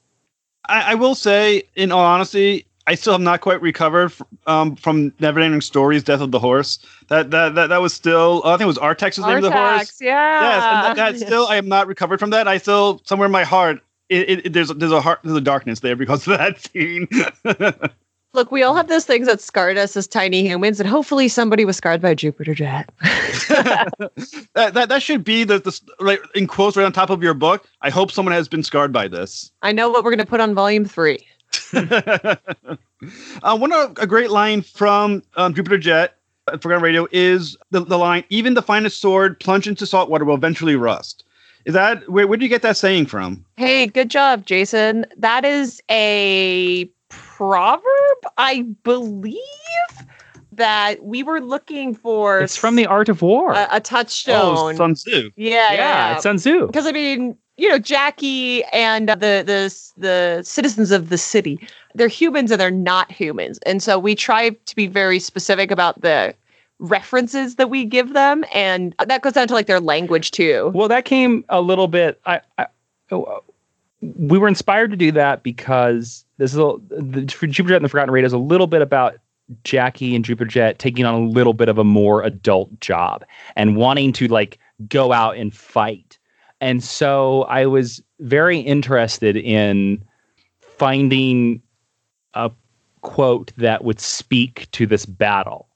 Speaker 7: I, I will say, in all honesty, I still have not quite recovered um, from Neverending Stories, Death of the Horse. That that that, that was still I think it was Artax's name of the horse.
Speaker 2: Yeah.
Speaker 7: Yes, and that, that yes. still I am not recovered from that. I still somewhere in my heart it, it, there's there's a heart there's a darkness there because of that scene.
Speaker 2: Look, we all have those things that scarred us as tiny humans, and hopefully somebody was scarred by Jupiter Jet.
Speaker 7: that, that that should be the, the right in quotes right on top of your book. I hope someone has been scarred by this.
Speaker 2: I know what we're going to put on volume three.
Speaker 7: uh, one a, a great line from um, Jupiter Jet at Forgotten Radio is the, the line, even the finest sword plunged into salt water will eventually rust. Is that where, where did you get that saying from?
Speaker 2: Hey, good job, Jason. That is a proverb, I believe that we were looking for.
Speaker 1: It's from the Art of War.
Speaker 2: A, a touchstone.
Speaker 7: Oh, Sun Tzu.
Speaker 2: Yeah, yeah,
Speaker 1: yeah. It's Sun Tzu.
Speaker 2: Because I mean, you know, Jackie and the the the citizens of the city, they're humans and they're not humans, and so we try to be very specific about the references that we give them, and that goes down to like their language too.
Speaker 1: Well, that came a little bit. I, I oh, we were inspired to do that because this is a, the Jupiter Jet and the Forgotten Radio is a little bit about Jackie and Jupiter Jet taking on a little bit of a more adult job and wanting to like go out and fight and so I was very interested in finding a quote that would speak to this battle.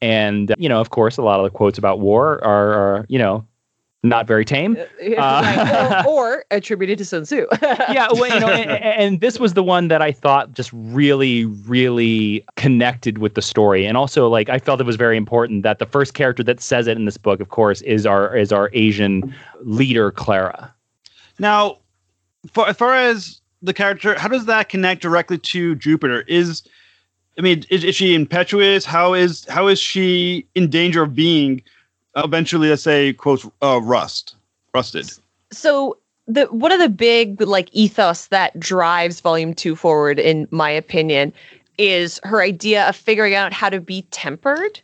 Speaker 1: And, you know, of course, a lot of the quotes about war are, are you know, not very tame.
Speaker 2: Uh, right. Uh, or, or attributed to Sun Tzu.
Speaker 1: yeah, well, you know, and, and this was the one that I thought just really, really connected with the story, and also like I felt it was very important that the first character that says it in this book, of course, is our is our Asian leader, Clara.
Speaker 7: Now, for, as far as the character, how does that connect directly to Jupiter? Is I mean, is, is she impetuous? How is how is she in danger of being eventually, let's say, quote, uh, rust, rusted?
Speaker 2: so the one of the big like ethos that drives volume two forward in my opinion is her idea of figuring out how to be tempered.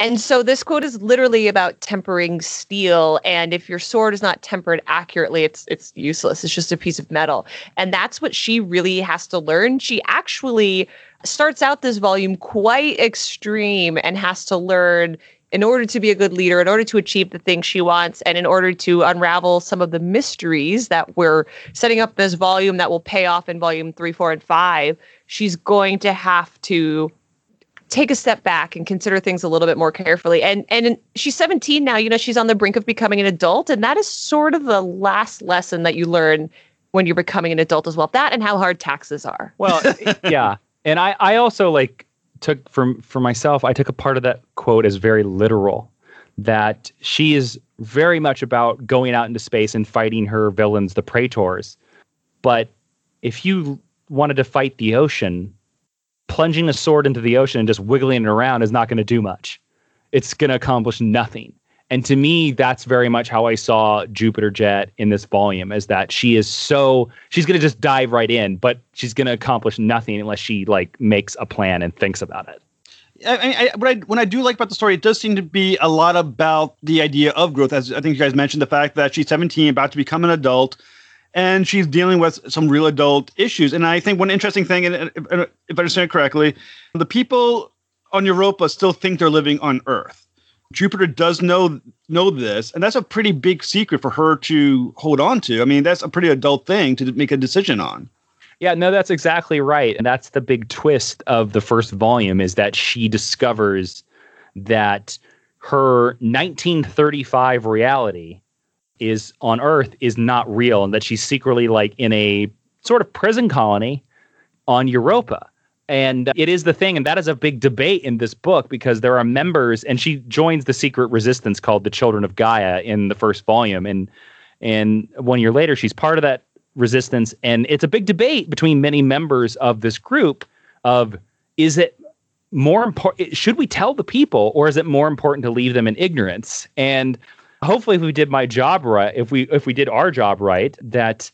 Speaker 2: And so this quote is literally about tempering steel and if your sword is not tempered accurately it's it's useless. It's just a piece of metal. And that's what she really has to learn. She actually starts out this volume quite extreme and has to learn in order to be a good leader, in order to achieve the things she wants, and in order to unravel some of the mysteries that we're setting up this volume that will pay off in volume three, four, and five, she's going to have to take a step back and consider things a little bit more carefully. And and she's 17 now, you know, she's on the brink of becoming an adult. And that is sort of the last lesson that you learn when you're becoming an adult as well. That and how hard taxes are.
Speaker 1: Well, yeah, and I I also like took from for myself. I took a part of that quote as very literal. That she is very much about going out into space and fighting her villains, the Praetors. But if you wanted to fight the ocean, plunging a sword into the ocean and just wiggling it around is not going to do much. It's going to accomplish nothing. And to me, that's very much how I saw Jupiter Jet in this volume is that she is so she's gonna just dive right in, but she's gonna accomplish nothing unless she like makes a plan and thinks about it.
Speaker 7: I, I, what I, when I do like about the story, it does seem to be a lot about the idea of growth. As I think you guys mentioned, the fact that she's 17, about to become an adult, and she's dealing with some real adult issues. And I think one interesting thing, and if, if I understand it correctly, the people on Europa still think they're living on Earth. Jupiter does know know this, and that's a pretty big secret for her to hold on to. I mean, that's a pretty adult thing to make a decision on.
Speaker 1: Yeah, no, that's exactly right. And that's the big twist of the first volume is that she discovers that her 1935 reality is on Earth is not real and that she's secretly like in a sort of prison colony on Europa. And it is the thing, and that is a big debate in this book because there are members, and she joins the secret resistance called the Children of Gaia in the first volume, and and one year later she's part of that resistance, and it's a big debate between many members of this group of is it more important should we tell the people or is it more important to leave them in ignorance? And hopefully if we did my job right if we if we did our job right that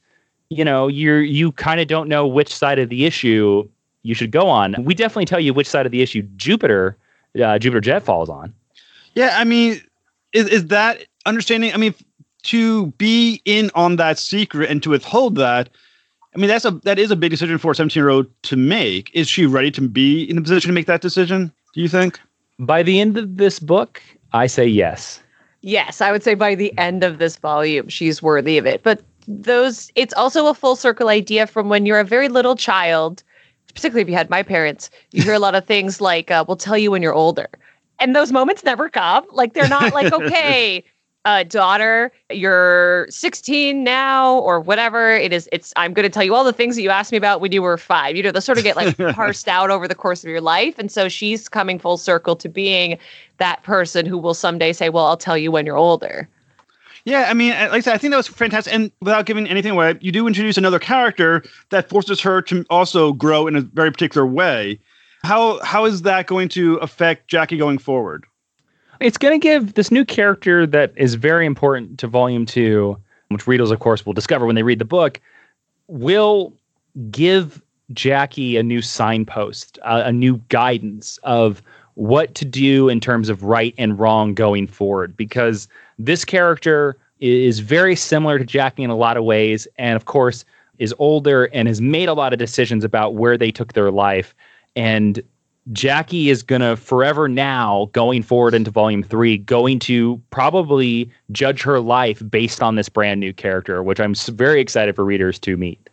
Speaker 1: you know you're you kind of don't know which side of the issue you should go on. We definitely tell you which side of the issue Jupiter, uh, Jupiter Jet falls on.
Speaker 7: Yeah, I mean, is is that understanding? I mean, to be in on that secret and to withhold that. I mean, that's a that is a big decision for a 17 year old to make. Is she ready to be in the position to make that decision? Do you think?
Speaker 1: By the end of this book, I say yes.
Speaker 2: Yes, I would say by the end of this volume, she's worthy of it. But those, it's also a full circle idea from when you're a very little child particularly if you had my parents, you hear a lot of things like, uh, we'll tell you when you're older. And those moments never come. Like, they're not like, okay, uh, daughter, you're 16 now or whatever. It is, it's, I'm going to tell you all the things that you asked me about when you were five. You know, they sort of get like parsed out over the course of your life. And so she's coming full circle to being that person who will someday say, well, I'll tell you when you're older.
Speaker 7: Yeah, I mean, like I said, I think that was fantastic. And without giving anything away, you do introduce another character that forces her to also grow in a very particular way. How how is that going to affect Jackie going forward?
Speaker 1: It's going to give this new character that is very important to Volume Two, which readers, of course, will discover when they read the book. Will give Jackie a new signpost, a new guidance of what to do in terms of right and wrong going forward because this character is very similar to Jackie in a lot of ways and of course is older and has made a lot of decisions about where they took their life and Jackie is going to forever now going forward into volume 3 going to probably judge her life based on this brand new character which I'm very excited for readers to meet.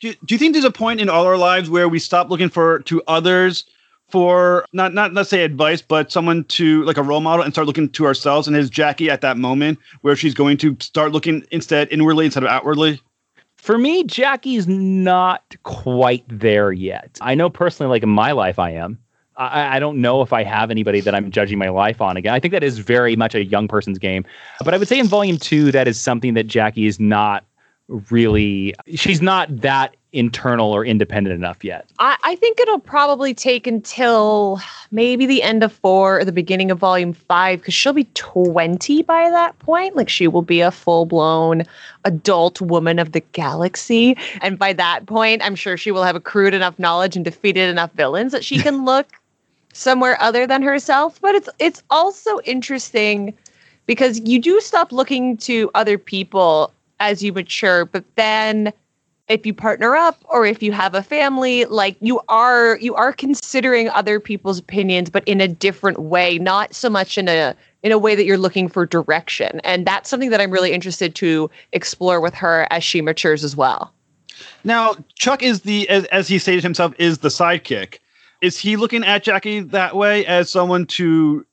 Speaker 7: Do, do you think there's a point in all our lives where we stop looking for to others for not not let's say advice, but someone to like a role model and start looking to ourselves. And is Jackie at that moment where she's going to start looking instead inwardly instead of outwardly?
Speaker 1: For me, Jackie's not quite there yet. I know personally, like in my life, I am. I, I don't know if I have anybody that I'm judging my life on again. I think that is very much a young person's game. But I would say in volume two, that is something that Jackie is not really, she's not that internal or independent enough yet.
Speaker 2: I, I think it'll probably take until maybe the end of four or the beginning of volume five because she'll be 20 by that point. Like she will be a full blown adult woman of the galaxy. And by that point, I'm sure she will have accrued enough knowledge and defeated enough villains that she can look somewhere other than herself. But it's it's also interesting because you do stop looking to other people as you mature, but then if you partner up or if you have a family like you are you are considering other people's opinions but in a different way not so much in a in a way that you're looking for direction and that's something that i'm really interested to explore with her as she matures as well
Speaker 7: Now, Chuck is the as, as he stated himself is the sidekick. Is he looking at Jackie that way as someone to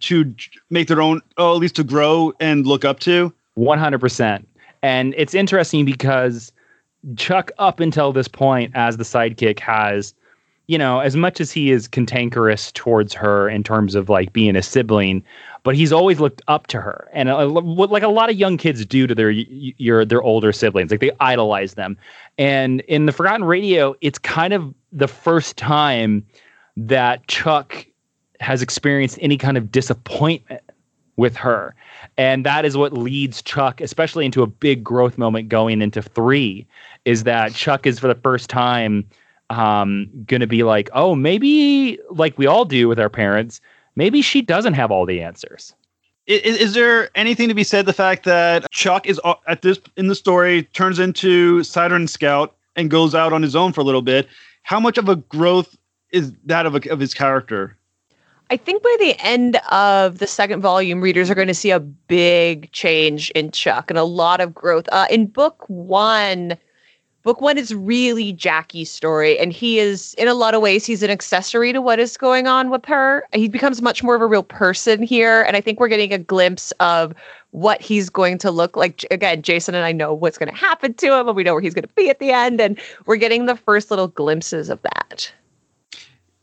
Speaker 7: to make their own, oh, at least to grow and look up to?
Speaker 1: 100%. And it's interesting because Chuck, up until this point, as the sidekick, has, you know, as much as he is cantankerous towards her in terms of like being a sibling, but he's always looked up to her, and uh, like a lot of young kids do to their your their older siblings, like they idolize them. And in the Forgotten Radio, it's kind of the first time that Chuck has experienced any kind of disappointment with her. And that is what leads Chuck, especially into a big growth moment going into three, is that Chuck is for the first time um, going to be like, oh, maybe like we all do with our parents, maybe she doesn't have all the answers.
Speaker 7: Is, is there anything to be said the fact that Chuck is uh, at this in the story turns into Saturn Scout and goes out on his own for a little bit? How much of a growth is that of, a, of his character?
Speaker 2: I think by the end of the second volume, readers are going to see a big change in Chuck and a lot of growth. Uh, in book one, book one is really Jackie's story, and he is, in a lot of ways, he's an accessory to what is going on with her. He becomes much more of a real person here, and I think we're getting a glimpse of what he's going to look like. Again, Jason and I know what's going to happen to him, and we know where he's going to be at the end, and we're getting the first little glimpses of that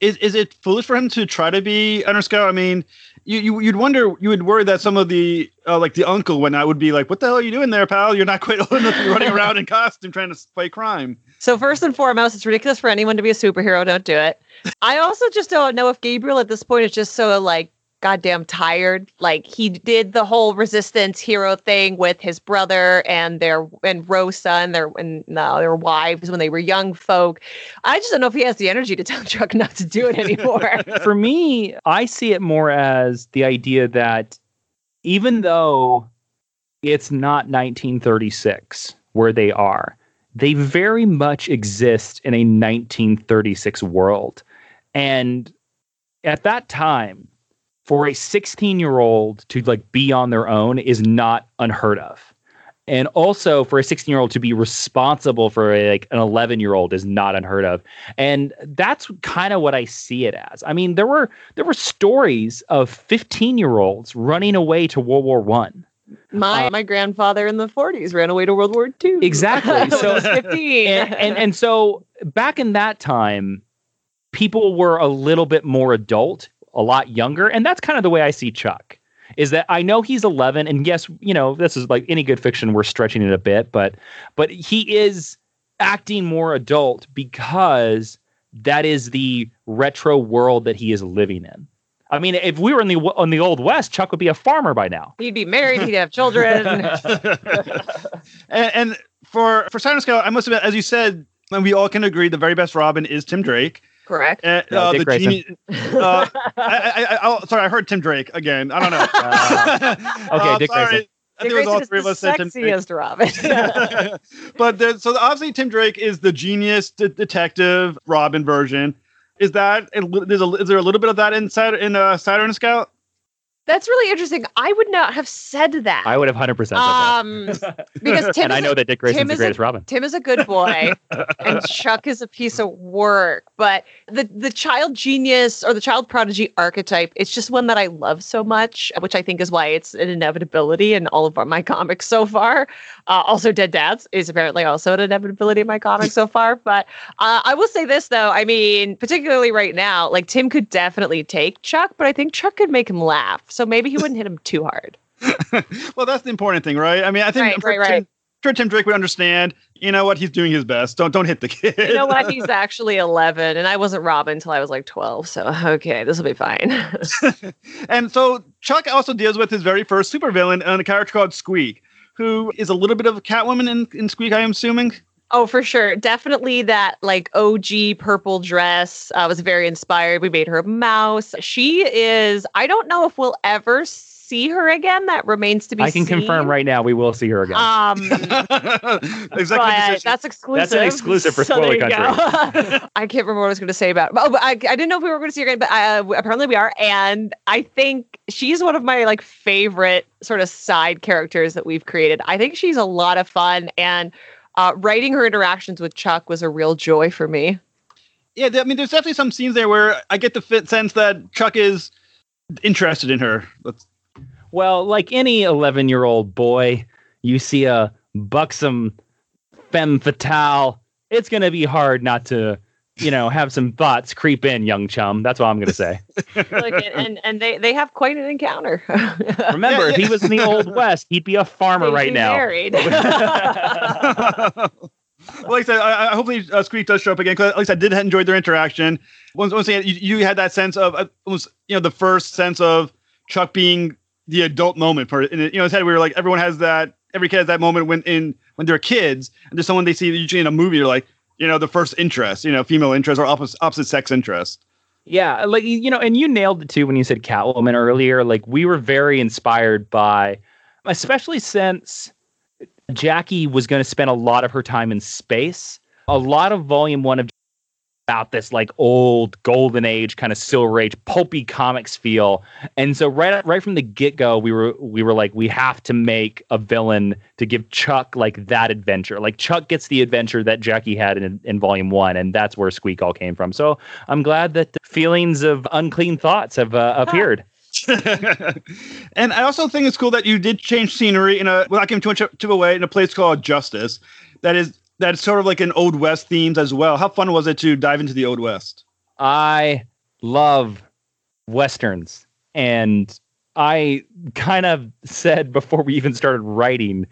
Speaker 7: is is it foolish for him to try to be Saturn Scout? I mean, you, you you'd wonder you would worry that some of the uh, like the uncle when I would be like, "What the hell are you doing there, pal? You're not quite old enough to be running around in costume trying to fight crime."
Speaker 2: So first and foremost, it's ridiculous for anyone to be a superhero. Don't do it. I also just don't know if Gabriel at this point is just so like goddamn tired. Like he did the whole resistance hero thing with his brother and their and Rosa and their and no, their wives when they were young folk. I just don't know if he has the energy to tell Chuck not to do it anymore.
Speaker 1: For me, I see it more as the idea that even though it's not 1936 where they are, they very much exist in a 1936 world. And at that time, for a 16 year old to like be on their own is not unheard of. And also for a 16 year old to be responsible for a, like an 11 year old is not unheard of. And that's kind of what i see it as. I mean there were there were stories of 15 year olds running away to world war one.
Speaker 2: My uh, my grandfather in the 40s ran away to world war ii
Speaker 1: exactly.
Speaker 2: So 15
Speaker 1: and, and and so back in that time people were a little bit more adult a lot younger. And that's kind of the way I see Chuck. Is that I know he's 11, and yes, you know this is like any good fiction. We're stretching it a bit, but but he is acting more adult because that is the retro world that he is living in. I mean, if we were in the on the old west, Chuck would be a farmer by now.
Speaker 2: He'd be married. He'd have children.
Speaker 7: and, and, for for Saturn Scout, I must admit, as you said, and we all can agree, the very best Robin is Tim Drake.
Speaker 2: Correct.
Speaker 7: Uh,
Speaker 1: no,
Speaker 7: uh,
Speaker 1: Dick
Speaker 7: the
Speaker 1: Grayson.
Speaker 7: genie, uh, I, I, I, oh, sorry, I heard Tim Drake again. I don't know.
Speaker 1: Uh, okay, Dick
Speaker 7: sorry.
Speaker 1: Grayson.
Speaker 7: I
Speaker 2: Dick
Speaker 7: think it was all
Speaker 2: Grayson
Speaker 7: three
Speaker 2: is
Speaker 7: of us
Speaker 2: the
Speaker 7: said Tim Drake.
Speaker 2: sexiest Robin.
Speaker 7: but there, so obviously Tim Drake is the genius de- detective Robin version. Is that is, a, is there a little bit of that inside in uh, Saturn Scout?
Speaker 2: That's really interesting. I would not have said that.
Speaker 1: I would have 100% said
Speaker 2: um,
Speaker 1: that.
Speaker 2: because Tim
Speaker 1: and I know
Speaker 2: a-
Speaker 1: that Dick Grayson's
Speaker 2: Tim
Speaker 1: the
Speaker 2: is
Speaker 1: greatest
Speaker 2: a,
Speaker 1: Robin.
Speaker 2: Tim is a good boy, and Chuck is a piece of work. But the the child genius or the child prodigy archetype, it's just one that I love so much, which I think is why it's an inevitability in all of my comics so far. Uh, also, Dead Dads is apparently also an inevitability in my comics so far. But uh, I will say this though, I mean, particularly right now, like Tim could definitely take Chuck, but I think Chuck could make him laugh, so maybe he wouldn't hit him too hard.
Speaker 7: well, that's the important thing, right? I mean, I think
Speaker 2: Right,
Speaker 7: I'm sure
Speaker 2: right, right.
Speaker 7: Tim, sure Tim Drake would understand. You know what? He's doing his best. Don't don't hit the kid.
Speaker 2: You know what? He's actually 11, and I wasn't Robin until I was like 12. So, okay, this will be fine.
Speaker 7: and so Chuck also deals with his very first supervillain and a character called Squeak, who is a little bit of a Catwoman in, in Squeak, I am assuming.
Speaker 2: Oh, for sure. Definitely that like OG purple dress uh, was very inspired. We made her a mouse. She is, I don't know if we'll ever see her again. That remains to be seen.
Speaker 1: I can
Speaker 2: seen.
Speaker 1: confirm right now we will see her again.
Speaker 2: Um,
Speaker 7: Executive
Speaker 2: but
Speaker 7: decision.
Speaker 2: that's exclusive.
Speaker 1: exclusive for
Speaker 2: So
Speaker 1: Spoiler
Speaker 2: there you go. I can't remember what I was going to say about. Oh, but I, I didn't know if we were going to see her again, but uh, apparently we are. And I think she's one of my like favorite sort of side characters that we've created. I think she's a lot of fun, and uh, writing her interactions with Chuck was a real joy for me.
Speaker 7: yeah, I mean, there's definitely some scenes there where I get the fit sense that Chuck is interested in her. Let's,
Speaker 1: Well, like any 11 year old boy, you see a buxom femme fatale. It's going to be hard not to, you know, have some thoughts creep in, young chum. That's what I'm going to say.
Speaker 2: Like, and, and and they they have quite an encounter.
Speaker 1: Remember, if he was in the Old West, he'd be a farmer
Speaker 2: They'd
Speaker 1: right
Speaker 2: be
Speaker 1: now.
Speaker 2: Married.
Speaker 7: well, like I said, I, I hopefully uh, Squeak does show up again because at least I did enjoy their interaction. Once, once again, you, you had that sense of uh, almost, you know, the first sense of Chuck being the adult moment for in, you know, his head. We were like, everyone has that. Every kid has that moment when in when they're kids and there's someone they see usually in a movie. You're like, you know, the first interest, you know, female interest or opposite opposite sex interest.
Speaker 1: Yeah, like you know, and you nailed it too when you said Catwoman earlier. Like we were very inspired by, especially since Jackie was going to spend a lot of her time in space. A lot of Volume One of about this like old golden age kind of silver age pulpy comics feel. And so right right from the get-go we were we were like we have to make a villain to give chuck like that adventure. Like chuck gets the adventure that jackie had in, in volume one and that's where squeak all came from. So i'm glad that the feelings of unclean thoughts have uh, appeared.
Speaker 7: And I also think it's cool that you did change scenery in a without giving too much to away in a place called Justice. That is that's sort of like an old west themes as well. How fun was it to dive into the old west?
Speaker 1: I love westerns, and I kind of said before we even started writing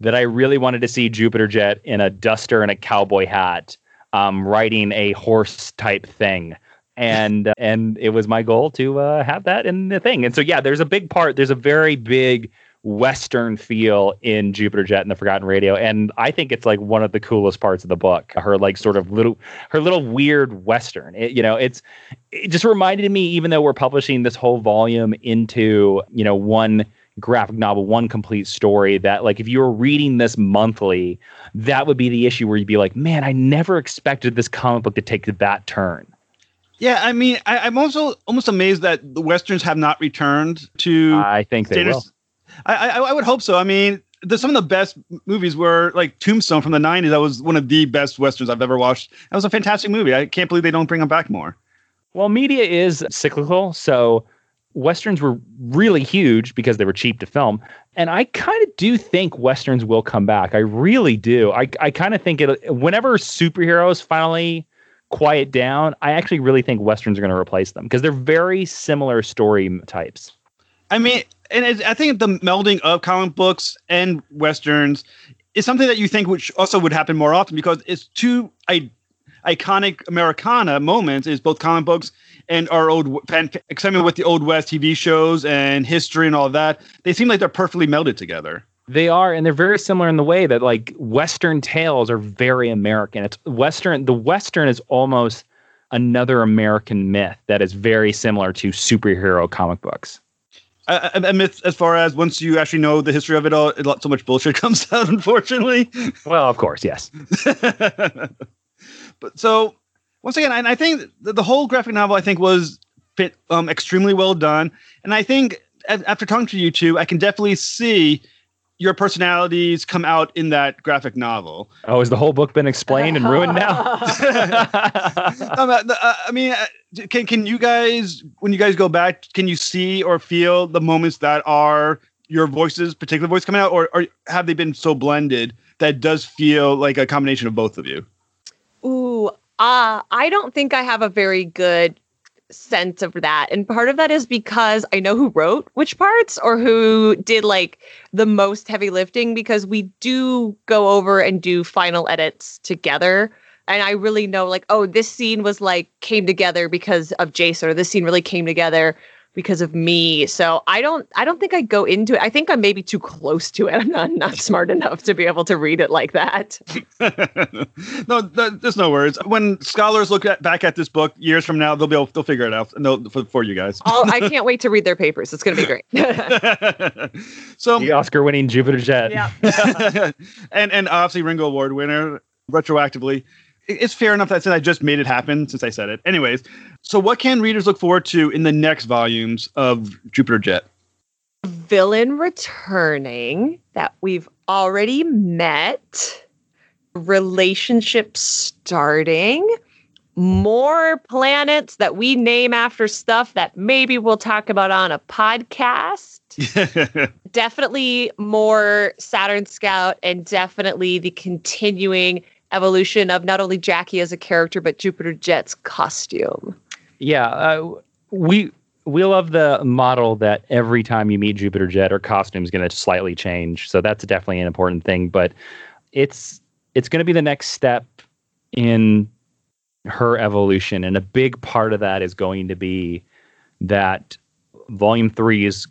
Speaker 1: that I really wanted to see Jupiter Jet in a duster and a cowboy hat, um, riding a horse type thing. And and it was my goal to uh, have that in the thing. And so yeah, there's a big part. There's a very big western feel in Jupiter Jet and the Forgotten Radio, and I think it's like one of the coolest parts of the book. Her like sort of little, her little weird western. It, you know, it's it just reminded me, even though we're publishing this whole volume into you know one graphic novel, one complete story, that like if you were reading this monthly, that would be the issue where you'd be like, man, I never expected this comic book to take that turn.
Speaker 7: Yeah, I mean, I, I'm also almost amazed that the westerns have not returned to
Speaker 1: I think they will.
Speaker 7: I, I I would hope so. I mean, the, some of the best movies were like Tombstone from the '90s. That was one of the best westerns I've ever watched. That was a fantastic movie. I can't believe they don't bring them back more.
Speaker 1: Well, media is cyclical, so westerns were really huge because they were cheap to film, and I kind of do think westerns will come back. I really do. I I kind of think it whenever superheroes finally quiet down, I actually really think westerns are going to replace them because they're very similar story types.
Speaker 7: I mean, and I think the melding of comic books and westerns is something that you think which also would happen more often because it's two I, iconic Americana moments is both comic books and our old except with the old West TV shows and history and all that. They seem like they're perfectly melded together.
Speaker 1: They are, and they're very similar in the way that like Western tales are very American. It's Western. The Western is almost another American myth that is very similar to superhero comic books.
Speaker 7: I, I, myth as far as once you actually know the history of it all, it, so much bullshit comes out. Unfortunately.
Speaker 1: Well, of course, yes.
Speaker 7: but so once again, I, I think the, the whole graphic novel I think was fit um, extremely well done, and I think after talking to you two, I can definitely see your personalities come out in that graphic novel.
Speaker 1: Oh, has the whole book been explained and ruined now?
Speaker 7: Um, uh, I mean, uh, can can you guys, when you guys go back, can you see or feel the moments that are your voices, particular voice coming out, or, or have they been so blended that it does feel like a combination of both of you?
Speaker 2: Ooh, uh, I don't think I have a very good sense of that. And part of that is because I know who wrote which parts or who did like the most heavy lifting because we do go over and do final edits together. And I really know like, oh, this scene was like came together because of Jason, or this scene really came together because of me. So I don't I don't think I go into it. I think I'm maybe too close to it. I'm not not smart enough to be able to read it like that.
Speaker 7: no, th- there's no words. When scholars look at, back at this book years from now, they'll be able, they'll figure it out. No, for, for you guys.
Speaker 2: I'll, I can't wait to read their papers. It's going to be great.
Speaker 7: so
Speaker 1: the Oscar-winning Jupiter Jet.
Speaker 2: yeah.
Speaker 7: and and obviously Ringo Award winner retroactively. It's fair enough that since I just made it happen since I said it. Anyways, so what can readers look forward to in the next volumes of Jupiter Jet?
Speaker 2: Villain returning that we've already met. Relationship starting. More planets that we name after stuff that maybe we'll talk about on a podcast. definitely more Saturn Scout and definitely the continuing evolution of not only Jackie as a character but Jupiter Jet's costume.
Speaker 1: Yeah, uh, we we love the model that every time you meet Jupiter Jet, her costume is going to slightly change. So that's definitely an important thing. But it's it's going to be the next step in her evolution, and a big part of that is going to be that Volume Three is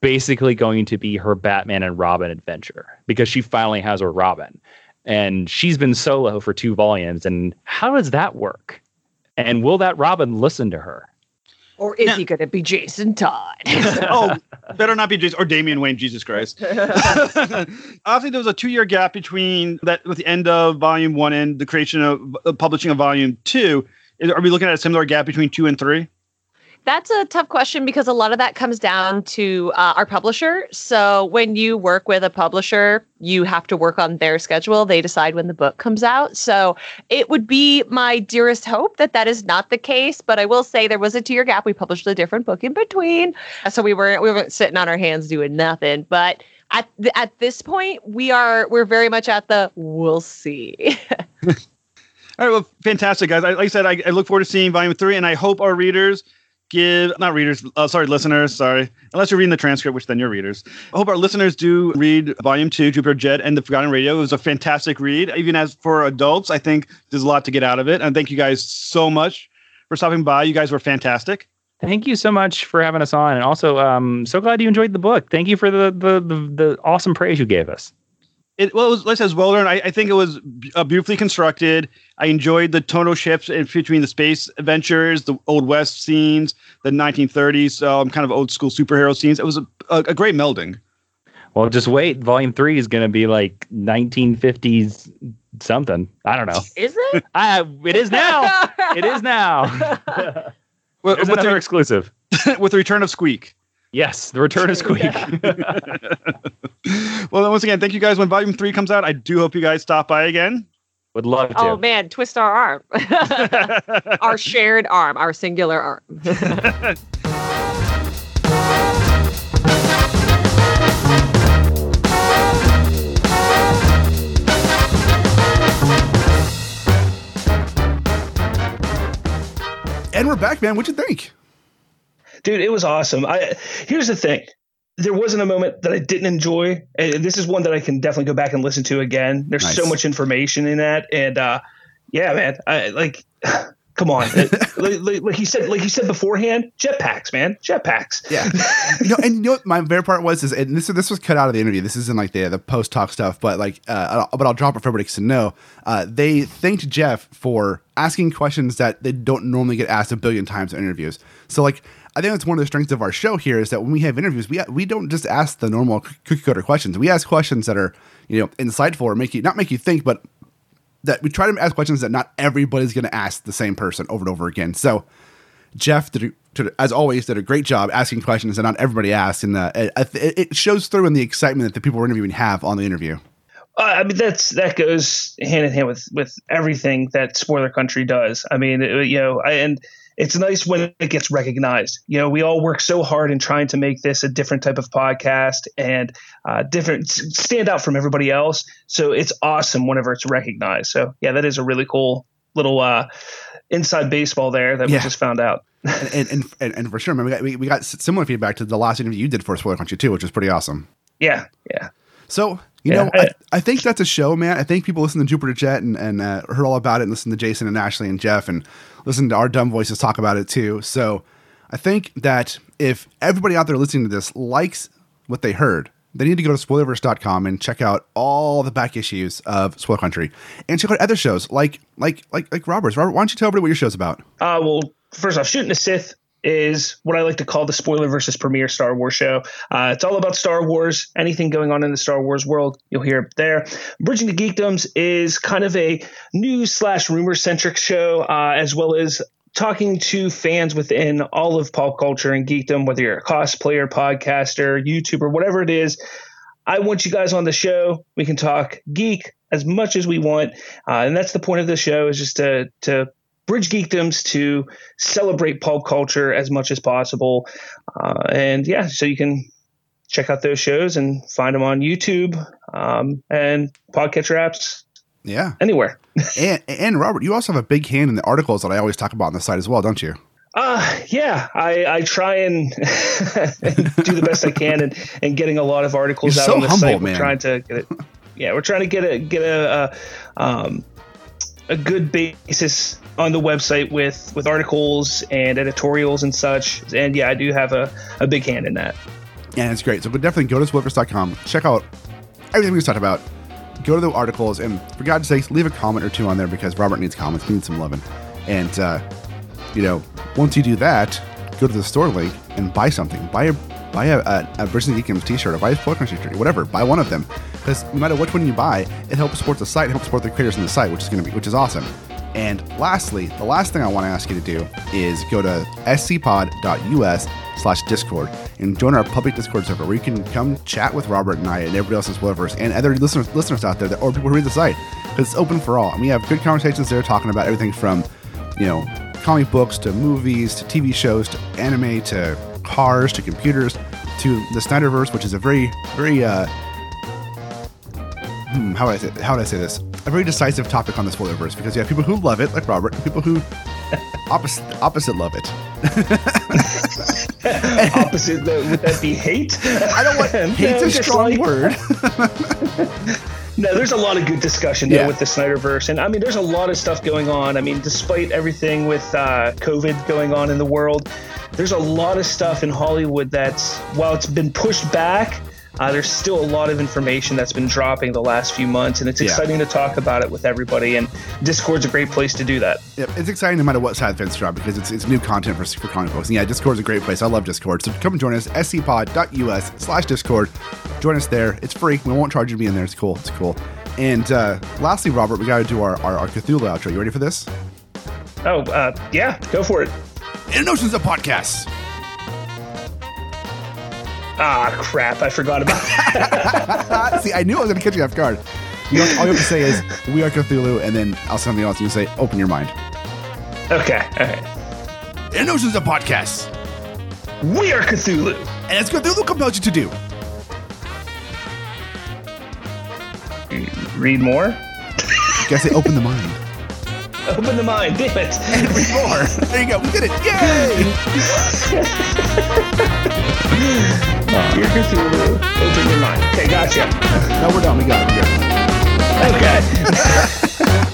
Speaker 1: basically going to be her Batman and Robin adventure because she finally has her Robin, and she's been solo for two volumes. And how does that work? And will that Robin listen to her?
Speaker 2: Or is
Speaker 7: Now-
Speaker 2: he going to be Jason Todd?
Speaker 7: oh, better not be Jason or Damian Wayne. Jesus Christ. Obviously, there was a two-year gap between that with the end of Volume One and the creation of uh, publishing of Volume Two. Is- Are we looking at a similar gap between two and three?
Speaker 2: That's a tough question because a lot of that comes down to uh, our publisher. So when you work with a publisher, you have to work on their schedule. They decide when the book comes out. So it would be my dearest hope that that is not the case. But I will say there was a two-year gap. We published a different book in between, so we weren't we weren't sitting on our hands doing nothing. But at at this point, we are we're very much at the we'll see.
Speaker 7: All right, well, fantastic, guys. I, like I said, I, I look forward to seeing Volume Three, and I hope our readers give not readers, uh, sorry, listeners, sorry, unless you're reading the transcript, which then you're readers. I hope our listeners do read Volume Two, Jupiter Jet, and the Forgotten Radio. It was a fantastic read. Even as for adults, I think there's a lot to get out of it. And thank you guys so much for stopping by. You guys were fantastic.
Speaker 1: Thank you so much for having us on, and also, um, so glad you enjoyed the book. Thank you for the the the, the awesome praise you gave us.
Speaker 7: It well, it was, like I said, well done. I, I think it was uh, beautifully constructed. I enjoyed the tonal shifts in between the space adventures, the old west scenes, the 1930s, um, kind of old school superhero scenes. It was a, a, a great melding.
Speaker 1: Well, just wait. Volume three is going to be like 1950s something. I don't know.
Speaker 2: is it?
Speaker 1: I, it is now. it is now.
Speaker 7: With, with,
Speaker 1: another
Speaker 7: the,
Speaker 1: exclusive.
Speaker 7: with the return of Squeak.
Speaker 1: Yes, the return of Squeak.
Speaker 7: Well, then once again, thank you guys. When Volume Three comes out, I do hope you guys stop by again.
Speaker 1: Would love to.
Speaker 2: Oh man, twist our arm. our shared arm, our singular arm.
Speaker 5: And we're back, man. What'd you think?
Speaker 6: dude it was awesome i here's the thing there wasn't a moment that i didn't enjoy and this is one that i can definitely go back and listen to again there's
Speaker 5: Nice.
Speaker 6: so much information in that and uh yeah man i like come on like, like, like you said like you said beforehand jetpacks man jetpacks
Speaker 5: Yeah. you know, and you know what my favorite part was is, and this this was cut out of the interview. This isn't like the the post talk stuff, but like, uh, but I'll drop it for everybody to know. Uh, they thanked Jeff for asking questions that they don't normally get asked a billion times in interviews. So like, I think that's one of the strengths of our show here is that when we have interviews, we we don't just ask the normal cookie cutter questions. We ask questions that are you know insightful or make you not make you think, but that we try to ask questions that not everybody's going to ask the same person over and over again. So Jeff did as always, did a great job asking questions that not everybody asked, and uh, it, it shows through in the excitement that the people we're interviewing have on the interview.
Speaker 6: Uh, I mean, that's that goes hand in hand with with everything that Spoiler Country does. I mean, it, you know, I, and it's nice when it gets recognized. You know, we all work so hard in trying to make this a different type of podcast and uh, different stand out from everybody else. So it's awesome whenever it's recognized. So yeah, that is a really cool little uh, inside baseball there that
Speaker 5: Yeah.
Speaker 6: we just found out.
Speaker 5: and, and, and, and for sure, man, we got, we, we got similar feedback to the last interview you did for Spoiler Country too, which was pretty awesome.
Speaker 6: Yeah, yeah.
Speaker 5: So you
Speaker 6: Yeah,
Speaker 5: know,
Speaker 6: I-
Speaker 5: I, I think that's a show, man. I think people listen to Jupiter Jet and, and uh, heard all about it, and listen to Jason and Ashley and Jeff, and listen to our dumb voices talk about it too. So I think that if everybody out there listening to this likes what they heard, they need to go to spoilerverse.com and check out all the back issues of Spoiler Country, and check out other shows like like like like Robert's. Robert, why don't you tell everybody what your show's about?
Speaker 6: Uh, well, first off, Shooting the Sith is what I like to call the Spoilerverse's premiere Star Wars show. Uh, it's all about Star Wars. Anything going on in the Star Wars world, you'll hear it there. Bridging the Geekdoms is kind of a news slash rumor centric show, uh, as well as talking to fans within all of pop culture and geekdom, whether you're a cosplayer, podcaster, YouTuber, whatever it is. I want you guys on the show. We can talk geek as much as we want, uh, and that's the point of the show is just to to bridge geekdoms to celebrate pulp culture as much as possible. Uh, and yeah, so you can check out those shows and find them on YouTube um, and podcatcher apps
Speaker 5: Yeah,
Speaker 6: anywhere.
Speaker 5: and and Robert, you also have a big hand in the articles that I always talk about on the site as well, don't you?
Speaker 6: Uh, yeah, I, I try and do the best I can and, and getting a lot of articles
Speaker 5: You're
Speaker 6: out
Speaker 5: so
Speaker 6: on the
Speaker 5: humble,
Speaker 6: site.
Speaker 5: man.
Speaker 6: We're trying to get it. Yeah, we're trying to get a get a, a um a good basis on the website with with articles and editorials and such. And yeah, I do have a, a big hand in that.
Speaker 5: Yeah, it's great. So but definitely go to spoilers.com, check out everything we just talked about. Go to the articles, and for God's sakes, leave a comment or two on there because Robert needs comments. He needs some loving. And, uh, you know, once you do that, go to the store link and buy something. Buy a buy a, a, a Geekdoms t-shirt or buy a Spoiler Country shirt, whatever. Buy one of them because no matter which one you buy, it helps support the site, it helps support the creators in the site, which is going to be which is awesome. And lastly, the last thing I want to ask you to do is go to scpod.us slash discord and join our public discord server where you can come chat with Robert and I and everybody else in Spoilerverse and other listeners listeners out there that, or people who read the site because it's open for all. And we have good conversations there talking about everything from, you know, comic books to movies to TV shows to anime to cars to computers to the Snyderverse, which is a very, very, uh, hmm, how would I say, how would I say this? A very decisive topic on the Spoilerverse because you have people who love it, like Robert, and people who opposite opposite love it.
Speaker 6: Opposite, would that be hate?
Speaker 5: I don't want
Speaker 6: No,
Speaker 5: hate's a strong
Speaker 6: dislike.
Speaker 5: word.
Speaker 6: No, there's a lot of good discussion there
Speaker 5: Yeah.
Speaker 6: with the Snyderverse, and I mean, there's a lot of stuff going on. I mean, despite everything with uh, COVID going on in the world, there's a lot of stuff in Hollywood that's while it's been pushed back. Uh, there's still a lot of information that's been dropping the last few months, and it's
Speaker 5: Yeah.
Speaker 6: exciting to talk about it with everybody. And Discord's a great place to do that.
Speaker 5: Yep, it's exciting no matter what side of the fence drop because it's, it's new content for, for comic books. And yeah, Discord's a great place. I love Discord. So come and join us, scpod.us slash Discord. Join us there. It's free. We won't charge you to be in there. It's cool. It's cool. And uh, lastly, Robert, we got to do our, our, our Cthulhu outro. You ready for this?
Speaker 6: Oh, uh, yeah, go for it.
Speaker 5: In Oceans of Podcasts.
Speaker 6: Ah, crap, I forgot about that.
Speaker 5: See, I knew I was going to catch you off guard. You know, all you have to say is, we are Cthulhu, and then I'll say something else, and you say, open your mind.
Speaker 6: okay, all right.
Speaker 5: In Oceans of Podcasts.
Speaker 6: We are Cthulhu.
Speaker 5: And it's Cthulhu compels you to do.
Speaker 6: Read more.
Speaker 5: You gotta say, open the mind.
Speaker 6: Open the mind, damn it.
Speaker 5: Read more. There you go. We did it. Yay!
Speaker 6: You're Cthulhu. Open your mind. Okay, gotcha.
Speaker 5: No, we're done. We got it.
Speaker 6: Okay.